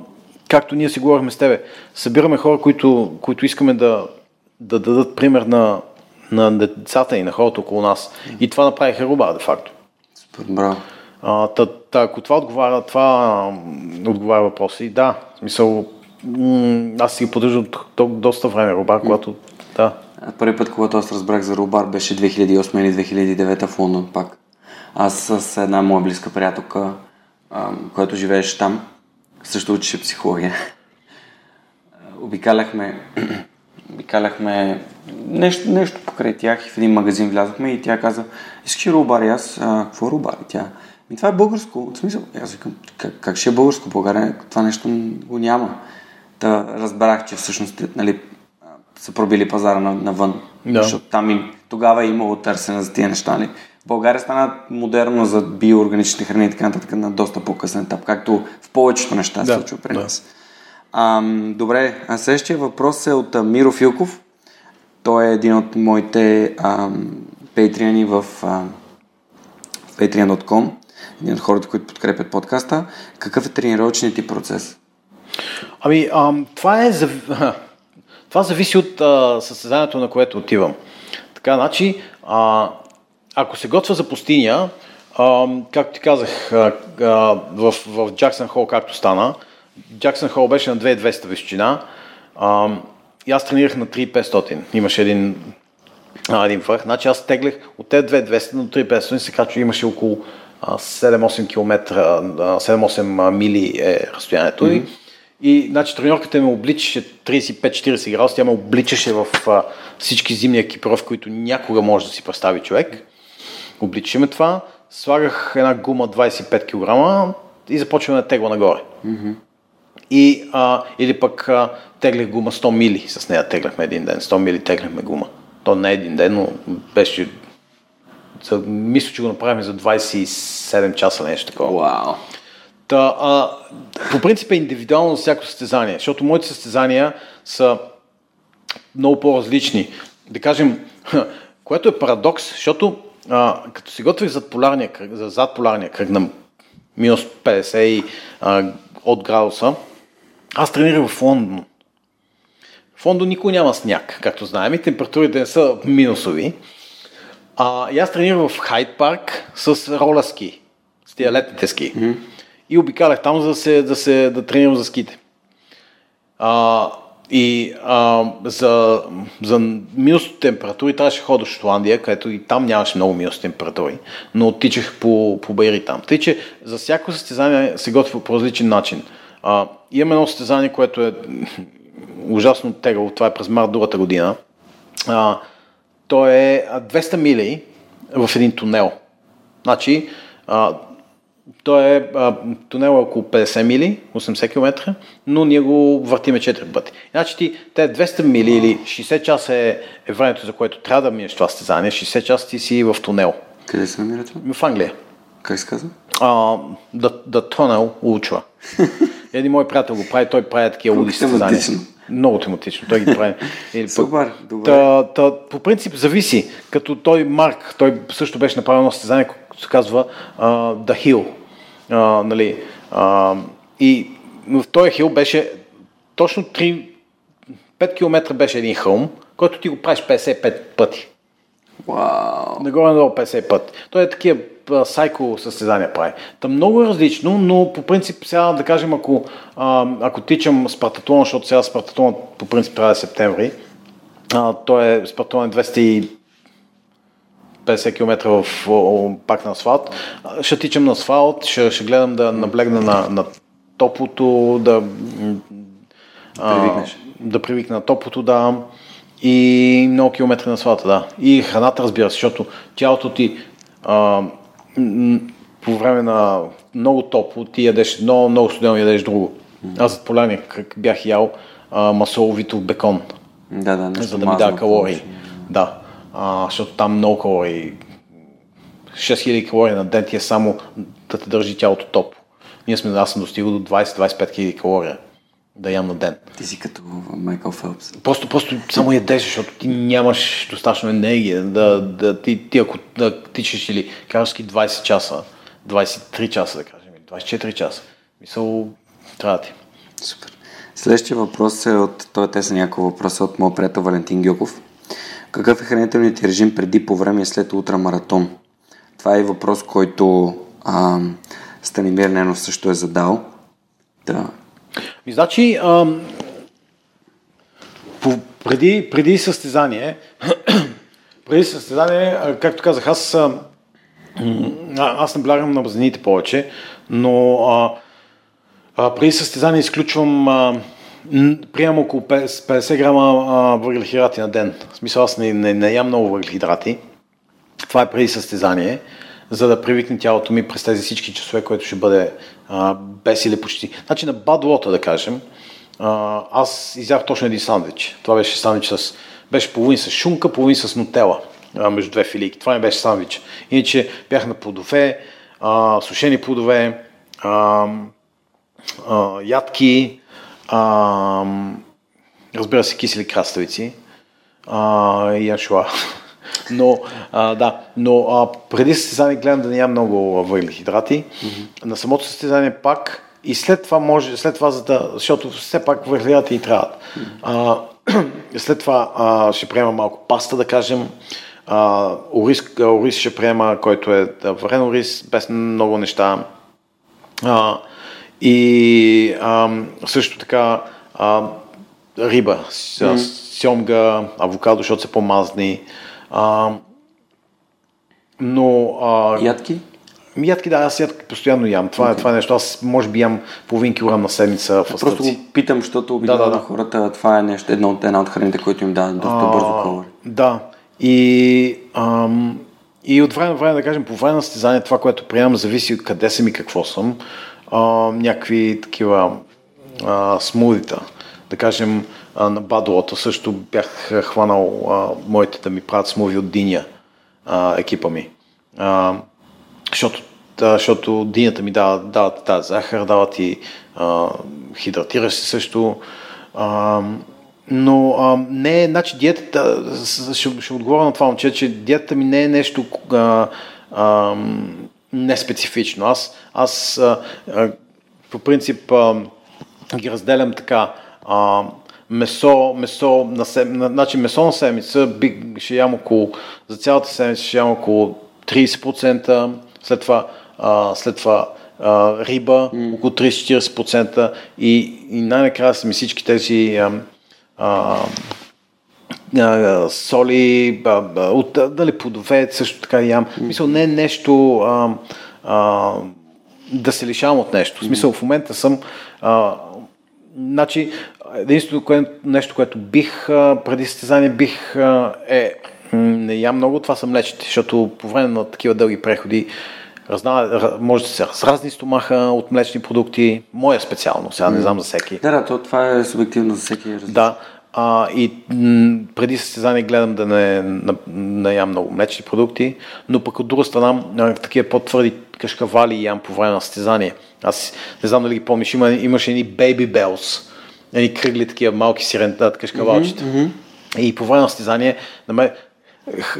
както ние си говорихме с тебе, събираме хора, които, които искаме да, да дадат пример на, на децата и на хората около нас. И това направиха Руба, де факто. Супер, браво. А, та, та, ако това отговаря, това отговаря въпроса и да, в смисъл, аз си ги поддържам доста време, Руба, когато, да. Първи път, когато аз разбрах за Рубар, беше 2008 или 2009 в Лондон пак. Аз с една моя близка приятелка, която живееше там, също учеше психология. Обикаляхме, обикаляхме нещо, нещо покрай тях и в един магазин влязохме и тя каза, искаш ли Рубар? И аз, а, какво е Рубар? И тя, ми това е българско. В смисъл, аз викам, как, как ще е българско? България това нещо го няма. Та разбрах, че всъщност нали, са пробили пазара навън. Да. Защото там им, тогава е имало търсене за тия неща. Нали? България стана модерно за биоорганични храни и така нататък на доста по-късен етап, както в повечето неща се да, случва при нас. Да. Добре, а следващия въпрос е от Миро Филков. Той е един от моите патреони в ам, patreon.com, един от хората, които подкрепят подкаста. Какъв е тренировъчният ти процес? Ами, ам, това е. (laughs) Това зависи от а, състезанието, на което отивам. Така, значи, а, ако се готвя за пустиня, а, както ти казах, а, а, в, в Джаксън Хол, както стана, Джаксън Хол беше на 2200 височина а, и аз тренирах на 3500. Имаше един, а, един върх. Значи аз теглех от те 2200 до 3500 се качва, имаше около 7-8 км, 7-8 мили е разстоянието. Mm-hmm. И значи треньорката ме обличаше 35-40 градуса, тя ме обличаше в а, всички зимни екипировки, които някога може да си представи човек. Обличаше ме това, слагах една гума 25 кг и започваме да тегла нагоре. Mm-hmm. И, а, или пък а, теглях гума 100 мили, с нея тегляхме един ден, 100 мили тегляхме гума. То не е един ден, но беше... За, мисля, че го направим за 27 часа нещо такова. Wow. Та, а, по принцип е индивидуално за всяко състезание, защото моите състезания са много по-различни. Да кажем, (laughs) което е парадокс, защото а, като си готвих зад полярния кръг, за зад полярния кръг на минус 50 и, а, от градуса, аз тренирах в Лондон. В Лондон никой няма сняг, както знаем, и температурите не са минусови. А, и аз тренирах в Хайд парк с роля ски, с тия летните ски. Mm-hmm. и обикалях там, за да, се, да, се, да тренирам за ските. А, и а, за, за минус температури трябваше ходя в Шотландия, където и там нямаше много минус температури, но оттичах по, по Бейри там. Тъй, че за всяко състезание се готви по различен начин. А, имаме едно състезание, което е ужасно тегаво, това е през март другата година. А, то е 200 мили в един тунел. Значи, а, той е а, тунел е около 50 мили, 80 км, но ние го въртиме 4 пъти. Значи ти, те 200 мили или 60 часа е, е времето, за което трябва да минеш това стезание, 60 часа ти си в тунел. Къде се намирате? В Англия. Как се казва? The, the Tunnel Ultra. (laughs) Един мой приятел го прави, той прави такива луди състезания. Много тематично, той ги прави. Или (laughs) Супер, добре. Та, та, по принцип зависи, като той Марк, той също беше направил едно състезание, което се казва uh, The Hill. Uh, нали, uh, и в този хил беше точно 3, 5 км беше един хълм, който ти го правиш 55 пъти. Вау! Нагоре-надолу 50 пъти. Той е такива сайко състезания прави. Та много е различно, но по принцип сега да кажем, ако, а, ако тичам Спартатлон, защото сега Спартатлон по принцип да е септември, а, той е Спартатлон 250 е км в, пак на асфалт. Ще тичам на асфалт, ще, ще гледам да наблегна на, на топлото, да, а, да привикна на топлото, да. И много километри на асфалта, да. И храната, разбира се, защото тялото ти а, по време на много топло ти ядеш много, много студено ядеш друго. Аз зад поляник бях ял а, масоловито бекон. Да, да, за да ми дава калории. Да, а, защото там много калории. 6000 калории на ден ти е само да те държи тялото топло. Ние сме, аз съм достигал до 20-25 хиляди калории да ям на ден. Ти си като Майкъл Фелпс. Просто, просто само ядеш, защото ти нямаш достатъчно енергия. Да, да, ти, ти ако да тичаш или караш 20 часа, 23 часа да кажем, 24 часа, мисъл, трябва ти. Супер. Следващия въпрос е от, той те са няколко въпроса от моят приятел Валентин Гьоков. Какъв е хранителният ти режим преди, по време и след ултрамаратон? Това е въпрос, който а, Станимир Ненов също е задал. Да, ми, значи, ам, по, преди, преди състезание, (clears throat) преди състезание, както казах, аз, аз наблягам на базините повече, но а, а, преди състезание изключвам а, приемам около 50 грама въглехидрати на ден. В смисъл аз не, не, не ям много въглехидрати. Това е преди състезание за да привикне тялото ми през тези всички часове, което ще бъде а, без или почти. Значи на бадлота, да кажем, а, аз изях точно един сандвич. Това беше сандвич с... Беше половин с шунка, половин с нотела а, между две филийки. Това не беше сандвич. Иначе бях на плодове, а, сушени плодове, а, а, ядки, а, разбира се, кисели краставици а, и аншуа. Но, а, да, но а, преди състезание гледам да нямам много въглехидрати. Mm-hmm. На самото състезание пак и след това може, след това, за да, защото все пак въглехидрати и трябват. Mm-hmm. А, (clears throat) след това а, ще приема малко паста, да кажем. А, ориз, ориз ще приема, който е варен ориз, без много неща. А, и а, също така а, риба, сьомга, авокадо, защото са по-мазни. А, но... А, ядки? Ядки, да, аз ядки постоянно ям. Това, okay. е, това е нещо. Аз може би ям половин килограм на седмица в Просто го питам, защото обикновено да, да, да. хората, това е нещо, едно от, една от храните, които им дават доста а, бързо калории. Да. И, ам, и от време на време, да кажем, по време на състезание, това, което приемам, зависи от къде съм и какво съм. А, някакви такива а, смудита. Да кажем, на Бадлото също бях хванал а, моите да ми правят смуви от диня а, екипа ми. А, защото, да, защото динята ми дава, дава тази захар, дава ти а, хидратираш се също. А, но а, не е, значи диетата, ще, ще отговоря на това момче, че диетата ми не е нещо а, а, неспецифично. Аз, аз а, а, по принцип а, ги разделям така. А, месо, месо на, сем... значи месо на седмица би, ще ям около, за цялата седмица ще ям около 30%, след това, а, след това а, риба, mm. около 30-40% и, и най-накрая са ми всички тези а, а, а, соли, а, а, от, дали плодове, също така ям. Mm. Мисъл, не е нещо а, а, да се лишавам от нещо. В смисъл, в момента съм а, Значи, единственото кое, нещо, което бих преди състезание бих е не ям много, това са млечните, защото по време на такива дълги преходи разна, може да се разразни стомаха от млечни продукти, моя специално, сега не знам за всеки. Да, да, то, това е субективно за всеки. Различно. Да, а, и м- преди състезание гледам да не, не, не ям много млечни продукти, но пък от друга страна, такива по-твърди кашкавали ям по време на състезание. Аз не знам дали ги помниш, има, имаше едни baby bells, едни кръгли такива малки сирента, кашкавалчета. Mm-hmm, mm-hmm. И по време на състезание, на мен,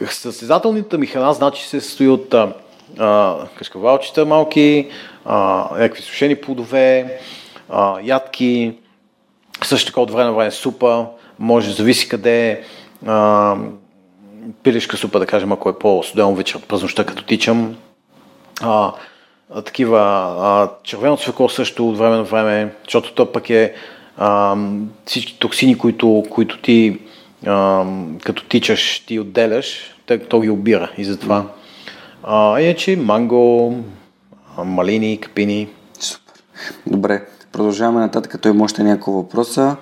състезателната ми храна значи се състои от а, кашкавалчета малки, а, някакви сушени плодове, а, ядки, също така от време на време супа, може, зависи къде е, пилешка супа, да кажем, ако е по-студено вечер през нощта, като тичам. А, а, такива а, червено цвекло също от време на време, защото то пък е а, всички токсини, които, които ти а, като тичаш, ти отделяш, то ги обира и затова. А, иначе манго, малини, капини. Супер. Добре, продължаваме нататък. Той има още няколко въпроса.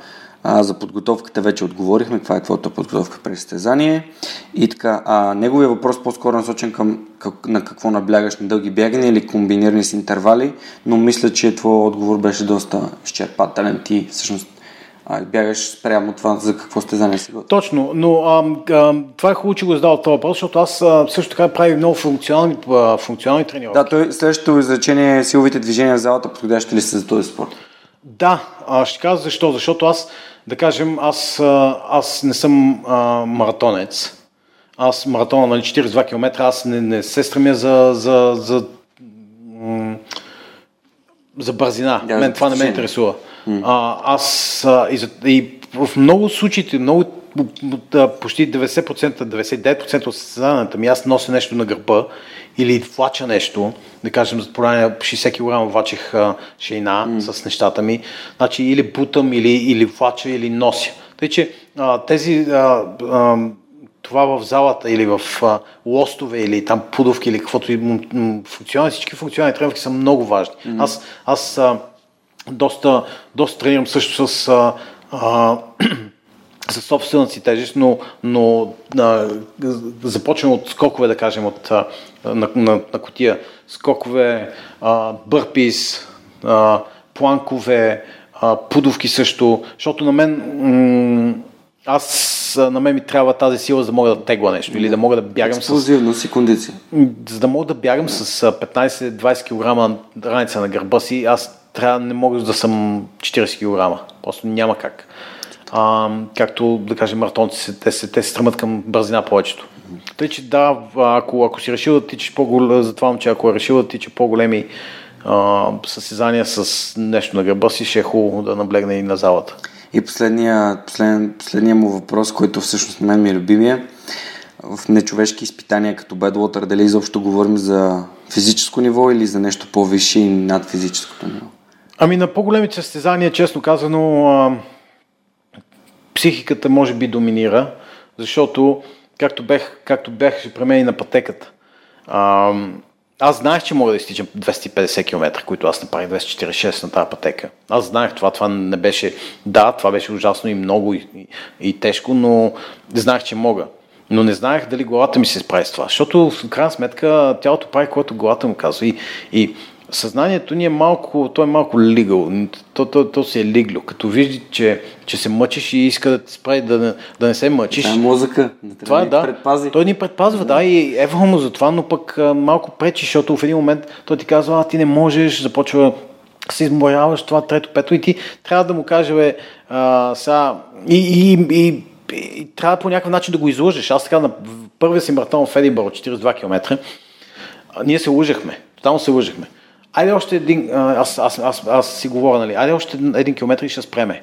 А, за подготовката вече отговорихме, каква е твоята подготовка при състезание. И така, а, неговия въпрос по-скоро насочен към как, на какво наблягаш на дълги бягания или комбинирани с интервали, но мисля, че твой отговор беше доста изчерпателен. Ти всъщност бягаш спрямо това за какво състезание си Точно, но а, а, това е хубаво, че го задал това въпрос, защото аз а, също така правя много функционални, а, функционални тренировки. Да, той, следващото изречение е силовите движения в залата подходящи ли са за този спорт? Да, а, ще кажа защо. Защото аз да кажем, аз, аз не съм а, маратонец. Аз маратона, нали, 42 км, аз не, не се стремя за, за, за, за бързина. Да, Мен това не ме интересува. А, аз а, и, за, и в много случаите, много почти 90%, 99% от състезанията ми аз нося нещо на гърба или влача нещо, да кажем, за поне 60 кг влачех шейна mm. с нещата ми, значи или бутам, или, или влача, или нося. Тъй, че а, тези а, а, това в залата или в а, лостове или там пудовки или каквото и функционални, всички функционални тренировки са много важни. Mm-hmm. Аз, аз а, доста, доста тренирам също с а, а, (clears throat) със собствената си тежест, но, но а, започвам от скокове, да кажем, от, а, на, на, на котия. Скокове, а, бърпис, а, планкове, а, пудовки също, защото на мен м- аз на мен ми трябва тази сила, за да мога да тегла нещо или да мога да бягам Експлозивност с... и кондиция. За да мога да бягам с 15-20 кг раница на гърба си, аз трябва не мога да съм 40 кг. Просто няма как. А, както, да кажем, маратонци, те се, те се стремат към бързина повечето. Тъй, че да, ако, ако си решил да тичаш по-големи, за това че ако е решил да тича по-големи а, състезания с нещо на гърба си, ще е хубаво да наблегне и на залата. И последния, послед, последния му въпрос, който всъщност на мен ми е любимия, в нечовешки изпитания като Bedwater, дали изобщо говорим за физическо ниво или за нещо по-висше и над физическото ниво? Ами на по-големите състезания, честно казано, а, психиката може би доминира, защото както бех, както бях при мен и на пътеката, аз знаех, че мога да изтичам 250 км, които аз направих 246 на тази пътека. Аз знаех това, това не беше, да, това беше ужасно и много и, и, и тежко, но знаех, че мога. Но не знаех дали главата ми се справи с това, защото в крайна сметка тялото прави, което главата му казва. И, и съзнанието ни е малко, то е малко лигал, то, то, то си е лигло. Като вижда, че, че се мъчиш и иска да те справи да, да не се мъчиш. Това е мозъка, да това да, предпази. Той ни предпазва, да, и е му за това, но пък малко пречи, защото в един момент той ти казва, а ти не можеш, започва се изморяваш това трето, пето и ти трябва да му каже, бе, а, сега, и, и, и, и, и трябва по някакъв начин да го излъжеш. Аз така на първия си маратон в Единбър 42 км, ние се лъжахме, тотално се лъжахме айде още един, аз, аз, аз, аз си говоря, нали, айде още един километр и ще спреме.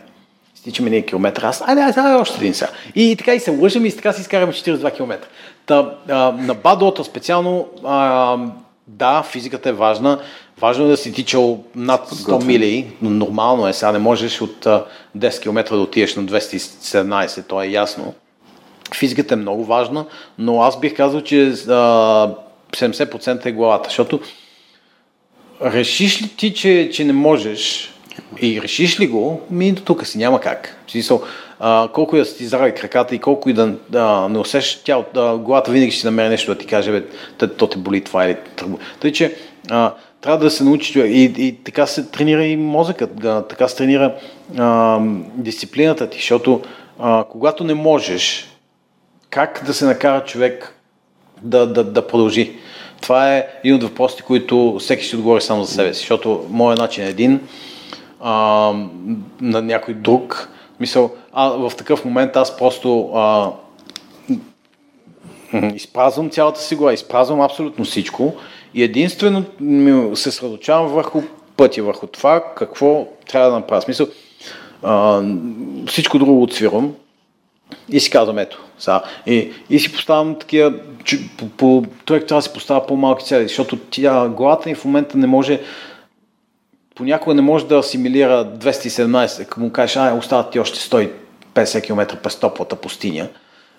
Стичаме един километр, аз, айде, айде, айде още един сега. И така и се лъжим и така си изкараме 42 км. Та, а, на Бадлота специално, а, да, физиката е важна. Важно е да си тичал над 100 мили, но нормално е. Сега не можеш от 10 км да отидеш на 217, то е ясно. Физиката е много важна, но аз бих казал, че а, 70% е главата, защото решиш ли ти, че, че не можеш и решиш ли го, ми до тук си няма как. В смисъл, а, колко и да ти здрави краката и колко и да а, не усещаш тя, а, главата винаги ще намери нещо да ти каже, бе, то те боли това или това. Тъй, че а, трябва да се научи и, и така се тренира и мозъкът, да, така се тренира а, дисциплината ти, защото а, когато не можеш, как да се накара човек да, да, да продължи? Това е един от въпросите, които всеки ще отговори само за себе си, защото моят начин е един, а, на някой друг. Мисъл, а, в такъв момент аз просто а, изпразвам цялата си глава, изпразвам абсолютно всичко и единствено се средочавам върху пътя, върху това какво трябва да направя. Смисъл, а, всичко друго отсвирам и си казвам, ето, сега. И, и си поставям такива, по, по, човек трябва да си поставя по-малки цели, защото тя, главата ни в момента не може, понякога не може да асимилира 217, ако му кажеш, ай, остават ти още 150 км през топлата пустиня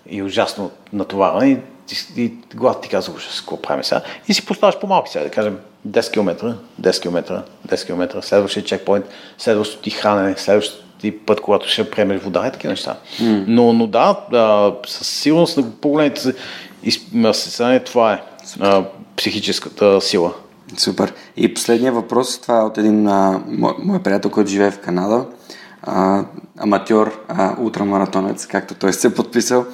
и ужасно натоварване и, и, и главата ти казва, ужас, какво правим сега? И си поставяш по-малки цели, да кажем 10 км, 10 км, 10 км, следващия чекпоинт, следващото ти хранене, следващото ти път, когато ще приемеш вода и такива неща. Mm. Но, но да, а, със сигурност на по-големите състезания това е а, психическата сила. Супер. И последния въпрос, това е от един а, мой, мой приятел, който живее в Канада, а, аматьор, а, ултрамаратонец, както той се е подписал.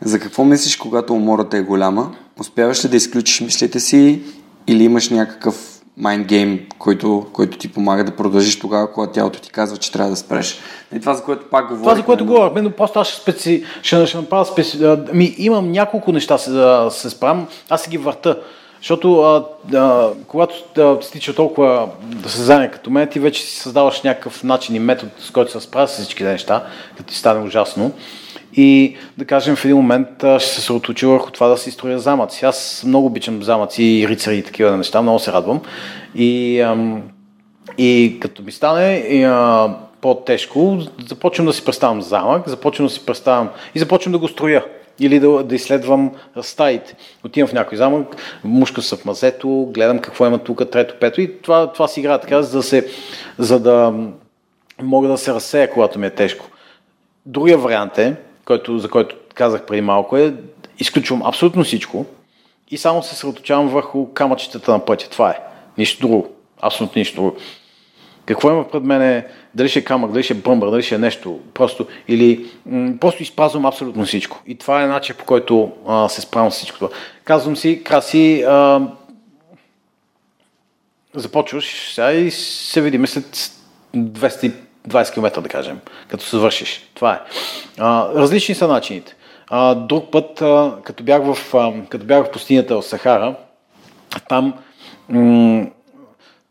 За какво мислиш, когато умората е голяма? Успяваш ли да изключиш мислите си или имаш някакъв mind game, който, който ти помага да продължиш тогава, когато тялото ти казва, че трябва да спреш. И това, за което пак говорим. Това, за което говорихме, но просто аз ще, специ... ще, ще направя специ... Ми, имам няколко неща се, да се справям, аз се ги върта. Защото а, а, когато а, стича толкова да се заня като мен, ти вече си създаваш някакъв начин и метод, с който се справя с всички неща, като ти стане ужасно. И да кажем в един момент ще се съоточи върху това да си строя замъци. Аз много обичам замъци и рицари и такива неща, много се радвам. И, ам, и като ми стане и, а, по-тежко, започвам да си представям замък, започвам да си представям и започвам да го строя или да, да изследвам стаите. Отивам в някой замък, мушка се в мазето, гледам какво има тук, трето, пето и това, това си игра така, за да, се, за да мога да се разсея, когато ми е тежко. Другия вариант е, който, за който казах преди малко, е изключвам абсолютно всичко и само се съсредоточавам върху камъчетата на пътя. Това е. Нищо друго. Абсолютно нищо друго. Какво има пред мене, дали ще е камък, дали ще е бръмбър, дали ще е нещо, просто, или м- просто изпразвам абсолютно всичко. И това е начин по който а, се справям с всичко това. Казвам си, краси, а, започваш сега и се видим след 200 20 км, да кажем, като се свършиш. Това е. А, различни са начините. А, друг път, а, като, бях в, а, като бях в пустинята в Сахара, там м-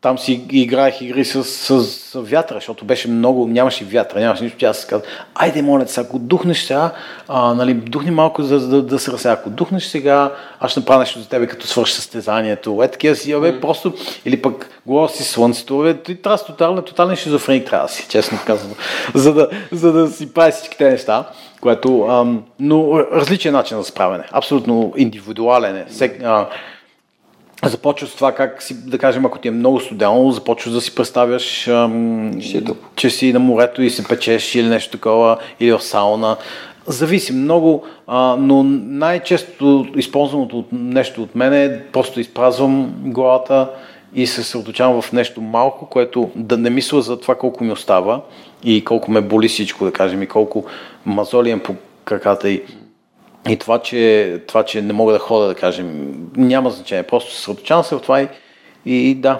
там си играех игри с, с, с вятъра, защото беше много, нямаше вятъра, нямаше нищо. Аз казах, айде, моля се, ако духнеш сега, а, нали, духни малко, за да, да се разсея. Ако духнеш сега, аз ще направя нещо за тебе, като свърши състезанието. Е, такива си, бе, просто, или пък говоря си слънцето, бе, ти трябва тотален, тотален шизофреник трябва да си, честно казвам, (laughs) за да, за да си прави всички тези неща което, ам, но различен начин за справяне, абсолютно индивидуален е. Сек, а, започва с това как си, да кажем, ако ти е много студено, започваш да си представяш, ам, че си на морето и се печеш или нещо такова, или в сауна. Зависи много, а, но най-често използваното нещо от мен е просто изпразвам главата и се съоточавам в нещо малко, което да не мисля за това колко ми остава и колко ме боли всичко, да кажем, и колко мазоли имам по краката и и това че, това, че не мога да хода, да кажем, няма значение. Просто съсредоточавам се в това и, и да.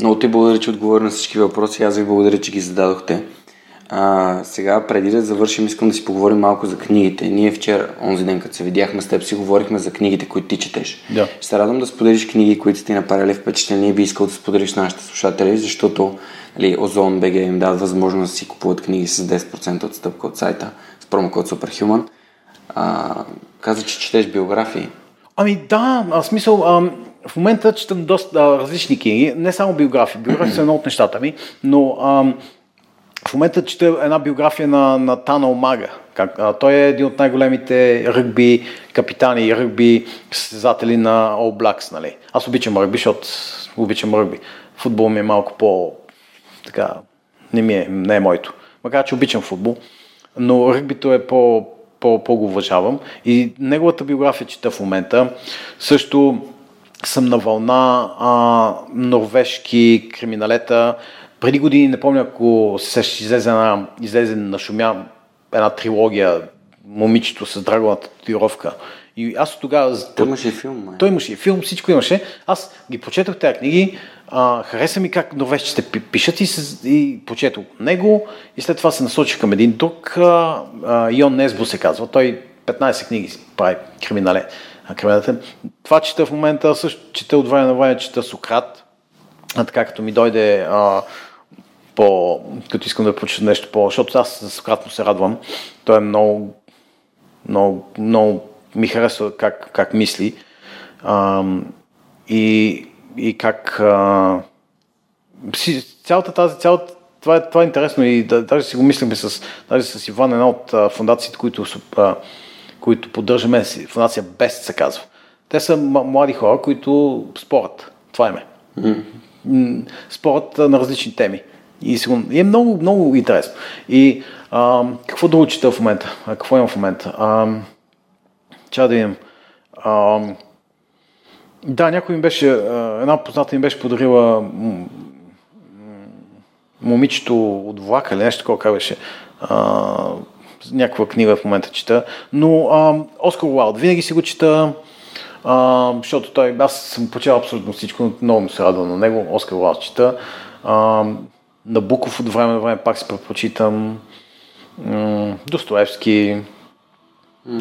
Много ти благодаря, че отговори на всички въпроси. Аз ви благодаря, че ги зададохте. А, сега, преди да завършим, искам да си поговорим малко за книгите. Ние вчера, онзи ден, като се видяхме с теб, си говорихме за книгите, които ти четеш. Да. Ще се радвам да споделиш книги, които ти направили впечатление. Би искал да споделиш на нашите слушатели, защото нали, Озон БГ им дава възможност да си купуват книги с 10% отстъпка от сайта с промокод Superhuman. А, каза, че четеш биографии. Ами да, в смисъл, а, в момента четам доста а, различни книги, не само биографии. Биографии са едно от нещата ми, но а, в момента чета една биография на, на Тана Омага. Как, а, той е един от най-големите ръгби капитани и ръгби състезатели на All Blacks. Нали. Аз обичам ръгби, защото обичам ръгби. Футбол ми е малко по... така... не ми е, не е моето. Макар, че обичам футбол. Но ръгбито е по, по, по го уважавам. И неговата биография чета в момента. Също съм на вълна а, норвежки криминалета. Преди години, не помня, ако се излезе, на, излезе на шумя една трилогия Момичето с драговата татуировка. И аз от тогава... Той имаше и филм, май. Той имаше и филм, всичко имаше. Аз ги прочетох тези книги, а, хареса ми как норвежците пишат и, се, и прочетох него и след това се насочих към един друг, а, а, Йон Несбо се казва. Той 15 книги прави криминале. криминалете. Това чета в момента, също чета от време на време, чета Сократ, а така като ми дойде а, по, като искам да прочета нещо по, защото аз за Сократ му се радвам. Той е много, много, много ми харесва как, как мисли а, и, и как а, си, цялата тази, цялата, това, е, това е интересно и да, даже си го мислихме с, даже с Иван, една от а, фундациите, които, а, които поддържаме, фундация Бест се казва. Те са млади хора, които спорят. Това е ме. Mm. Спорят на различни теми. И, и е много, много интересно. И а, какво да учите в момента? А, какво имам в момента? А, Ча да имам. А, да, някой ми беше, една позната ми беше подарила момичето от влака или нещо такова, как беше. А, някаква книга в момента чета. Но а, Оскар Уайлд, винаги си го чета, а, защото той, аз съм почел абсолютно всичко, много ми се радвам на него. Оскар Уайлд чета. А, Набуков от време на време пак си предпочитам. Достоевски.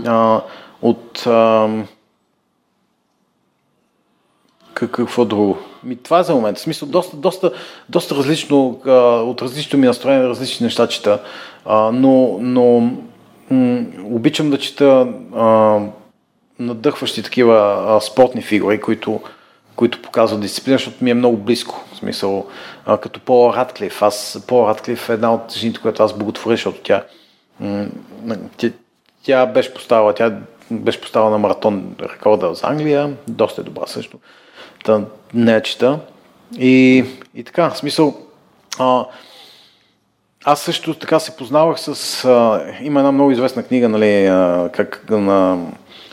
А, от а, какво друго? Ми, това е за момента. В смисъл, доста, доста, доста различно, а, от различно ми настроение, различни неща чета, а, но, но м- обичам да чета а, надъхващи такива а, спортни фигури, които, които показват дисциплина, защото ми е много близко. В смисъл, а, като Пол Радклиф. Аз, Пол Радклиф е една от жените, която аз боготворя, защото тя, м- тя, тя беше поставила, тя беше поставила на маратон рекорда за Англия, доста е добра също. Та, не я чета. И, и така, в смисъл, а, аз също така се познавах с... А, има една много известна книга, нали, а, как, на,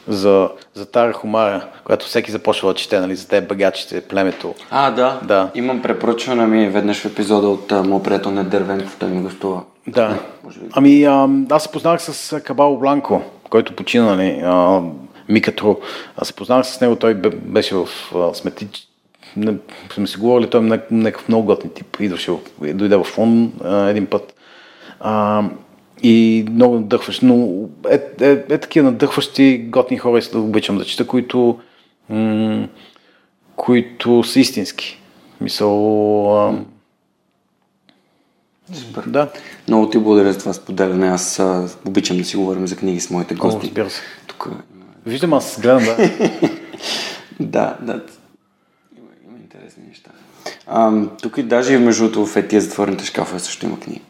за, за Тара Хумара, която всеки започва да чете, нали, за те багачите, племето. А, да. да. Имам препоръчване ми веднъж в епизода от моят приятел Недервенков, той ми гостува. Да. Ами, а, аз се познавах с Кабало Бланко който почина, нали, а, Микатро. Аз се познавах с него, той беше в сметич, не, сме се говорили, той е някакъв много готин тип. Идваше, дойде в фон а, един път. А, и много надъхващ. Но е, е, е такива надъхващи, готни хора, да обичам да чета, които, м- които са истински. Мисъл, а, Супер. Да. Много ти благодаря за това споделяне. Аз а, обичам да си говорим за книги с моите гости. О, разбира се. Тук... Виждам, аз гледам, да. (laughs) да, да. Има, има интересни неща. А, тук и даже между другото в етия затворените шкафове също има книги.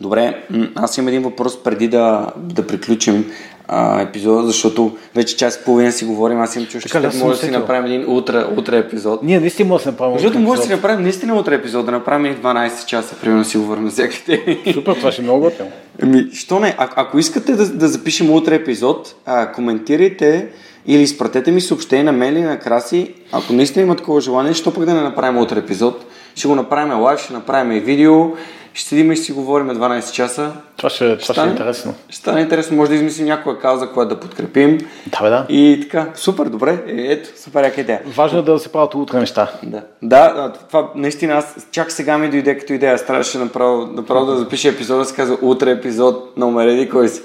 Добре, аз имам един въпрос преди да, да приключим а, епизода, защото вече час и половина си говорим, аз имам чувство, че може да си направим един утре, утре епизод. Ние наистина може да направим Защото може да си направим наистина утре епизод, да направим 12 часа, примерно си говорим на всяка теми. Супер, това ще е много готино. Ами, що не? А, ако искате да, да запишем утре епизод, а, коментирайте или изпратете ми съобщение на мен или на Краси, ако наистина има такова желание, що пък да не направим утре епизод. Ще го направим лайв, ще направим и видео, ще седим и ще си говорим 12 часа. Това ще, това ще е интересно. Ще стане интересно, може да измислим някоя кауза, която да подкрепим. Да, бе, да. И така, супер, добре, е, ето, супер яка идея. Важно е да се правят утре неща. Да. Да, това наистина аз чак сега ми дойде като идея. Аз трябваше направо, направо да запиша епизода, се казва утре епизод на Умереди кой си.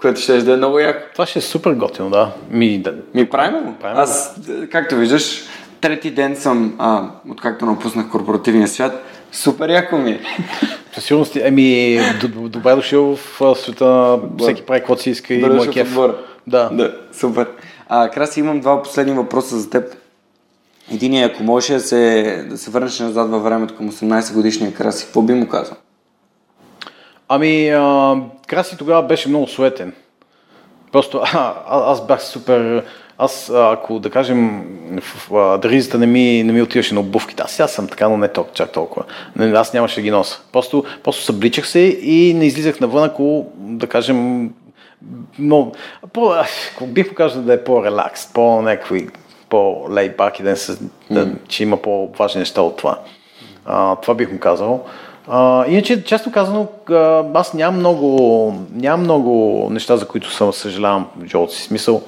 Което ще да е много яко. Това ще е супер готино, да. Ми, да. Ми правим го. Аз, както виждаш, трети ден съм, а, откакто напуснах корпоративния свят, Супер яко ми е. Със сигурност, еми, добре дошъл в света, всеки прави каквото си иска и мой кеф. Да. да, супер. А, Краси, имам два последни въпроса за теб. Единият, ако можеш да се, да се върнеш назад във времето към 18 годишния Краси, какво би му казал? Ами, а, Краси тогава беше много суетен. Просто а, аз бях супер... Аз, ако да кажем, дризата не ми, не ми отиваше на обувките, аз сега съм така, но не ток, чак толкова. Аз нямаше да ги носа. Просто, просто събличах се и не излизах навън, ако, да кажем, но, по, бих показал да е по-релакс, по-някакви, по-лейбак и да, се, да, че има по-важни неща от това. А, това бих му казал. Иначе, често казано, аз нямам много, нямам много неща, за които съм съжалявам в живота си. Смисъл,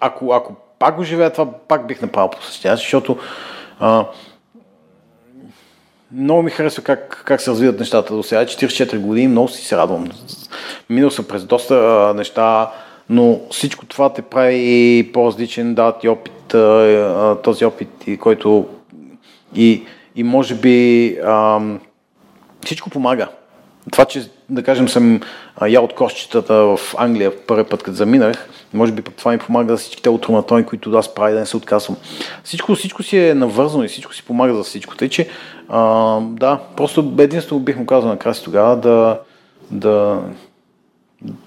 ако, ако пак го живея, това пак бих направил по същия, защото а, много ми харесва как, как се развиват нещата до сега. 44 години, много си се радвам. Минал съм през доста а, неща, но всичко това те прави по-различен, да, ти опит, а, този опит, който и, и може би а, всичко помага. Това, че да кажем съм я от кошчетата в Англия в първи път, като заминах, може би пък това ми помага за всичките утроматони, които аз правя да не се отказвам. Всичко, всичко си е навързано и всичко си помага за всичко. Тъй, че а, да, просто единствено бих му казал на Краси тогава да, да,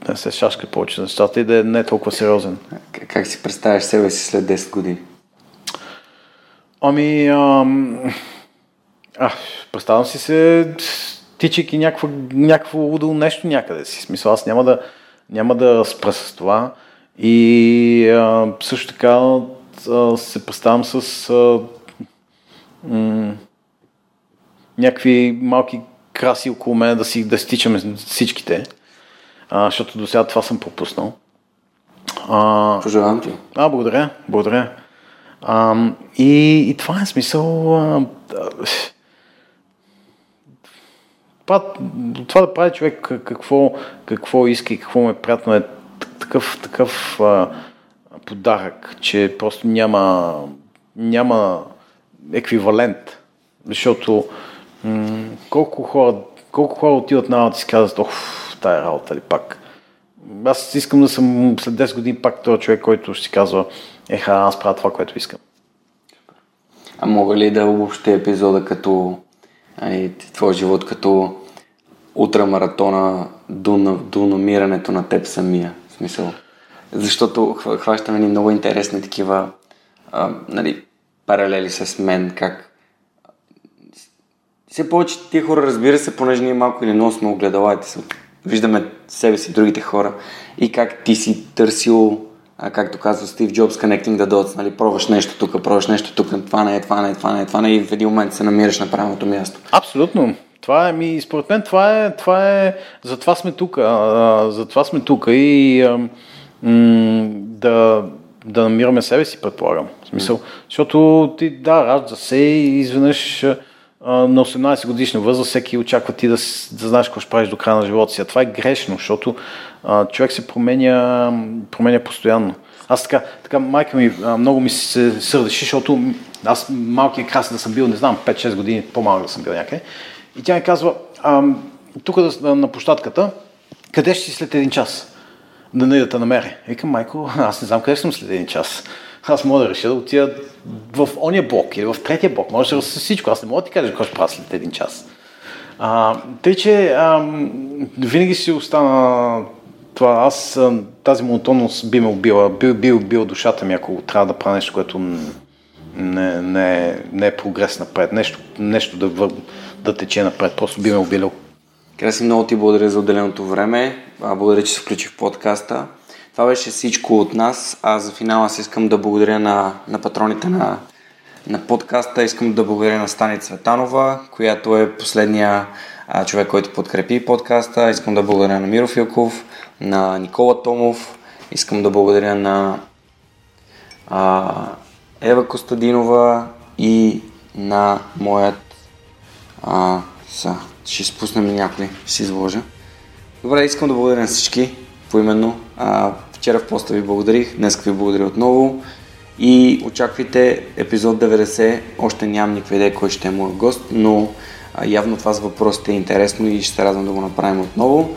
да се шашка повече за нещата и да е не толкова сериозен. Как, как си представяш себе си след 10 години? Ами, ам... а, представям си се тичайки някакво, някакво лудо нещо някъде си. Смисъл, аз няма да, няма да спра с това. И а, също така а, се представям с а, м- някакви малки краси около мен да си да стичаме всичките. А, защото до сега това съм пропуснал. А, Пожелавам ти. А, благодаря, благодаря. А, и, и това е смисъл. А, това, да прави човек какво, какво иска и какво му е приятно е такъв, такъв а, подарък, че просто няма, няма еквивалент. Защото м- колко, хора, колко хора отиват на работа и си казват, ох, тая работа ли пак. Аз искам да съм след 10 години пак този човек, който ще си казва, еха, аз правя това, което искам. А мога ли да обобщя епизода като ай, твой живот като утрамаратона до, до намирането на теб самия? В смисъл. Защото хващаме ни много интересни такива а, нали, паралели с мен, как все повече тия хора, разбира се, понеже ние малко или много сме огледала се виждаме себе си, другите хора и как ти си търсил, а, както казва Стив Джобс, connecting the dots, нали, пробваш нещо тук, пробваш нещо тук, това не е, това не е, това не е, това не е и в един момент се намираш на правилното място. Абсолютно. Това е, ми, според мен това е, това е, затова сме тук, затова сме тук и а, м- да, да намираме себе си, предполагам. В смисъл, защото ти, да, ражда се и изведнъж на 18 годишна възраст всеки очаква ти да, да знаеш какво ще правиш до края на живота си. А това е грешно, защото а, човек се променя, променя постоянно. Аз така, така майка ми а, много ми се сърдеше, защото аз малкият красен да съм бил, не знам, 5-6 години по-малък да съм бил някъде. И тя ми казва, тук на площадката, къде ще си след един час? Да не да те намеря. Викам, майко, аз не знам къде съм след един час. Аз мога да реша да отида в ония блок или в третия блок. Може да с всичко. Аз не мога да ти кажа какво ще правя след един час. А, тъй, че а, винаги си остана това. Аз тази монотонност би ме убила, би, би убил душата ми, ако трябва да правя нещо, което не, не, не е прогрес напред. Нещо, нещо да, вър, да тече напред. Просто би ме убилил. Краси, много ти благодаря за отделеното време. Благодаря, че се включи в подкаста. Това беше всичко от нас. А за финала аз искам да благодаря на, на патроните на, на подкаста. Искам да благодаря на Стани Цветанова, която е последния а, човек, който подкрепи подкаста. Искам да благодаря на Миро Филков, на Никола Томов. Искам да благодаря на а, Ева Костадинова и на моят а, са, ще спуснем някой, ще си изложа. Добре, искам да благодаря на всички поименно. А, вчера в поста ви благодарих, днес ви благодаря отново и очаквайте епизод 90. Още нямам никаква идея кой ще е моят гост, но а, явно това с въпросите е интересно и ще се радвам да го направим отново.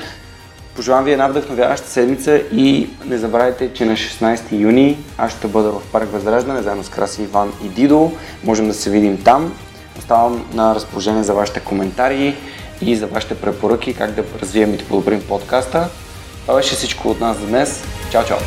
Пожелавам ви една вдъхновяваща седмица и не забравяйте, че на 16 юни аз ще бъда в парк Възраждане заедно с Краси Иван и Дидо. Можем да се видим там. Оставам на разположение за вашите коментари и за вашите препоръки как да развием и да подобрим подкаста. Това беше всичко от нас за днес. Чао, чао!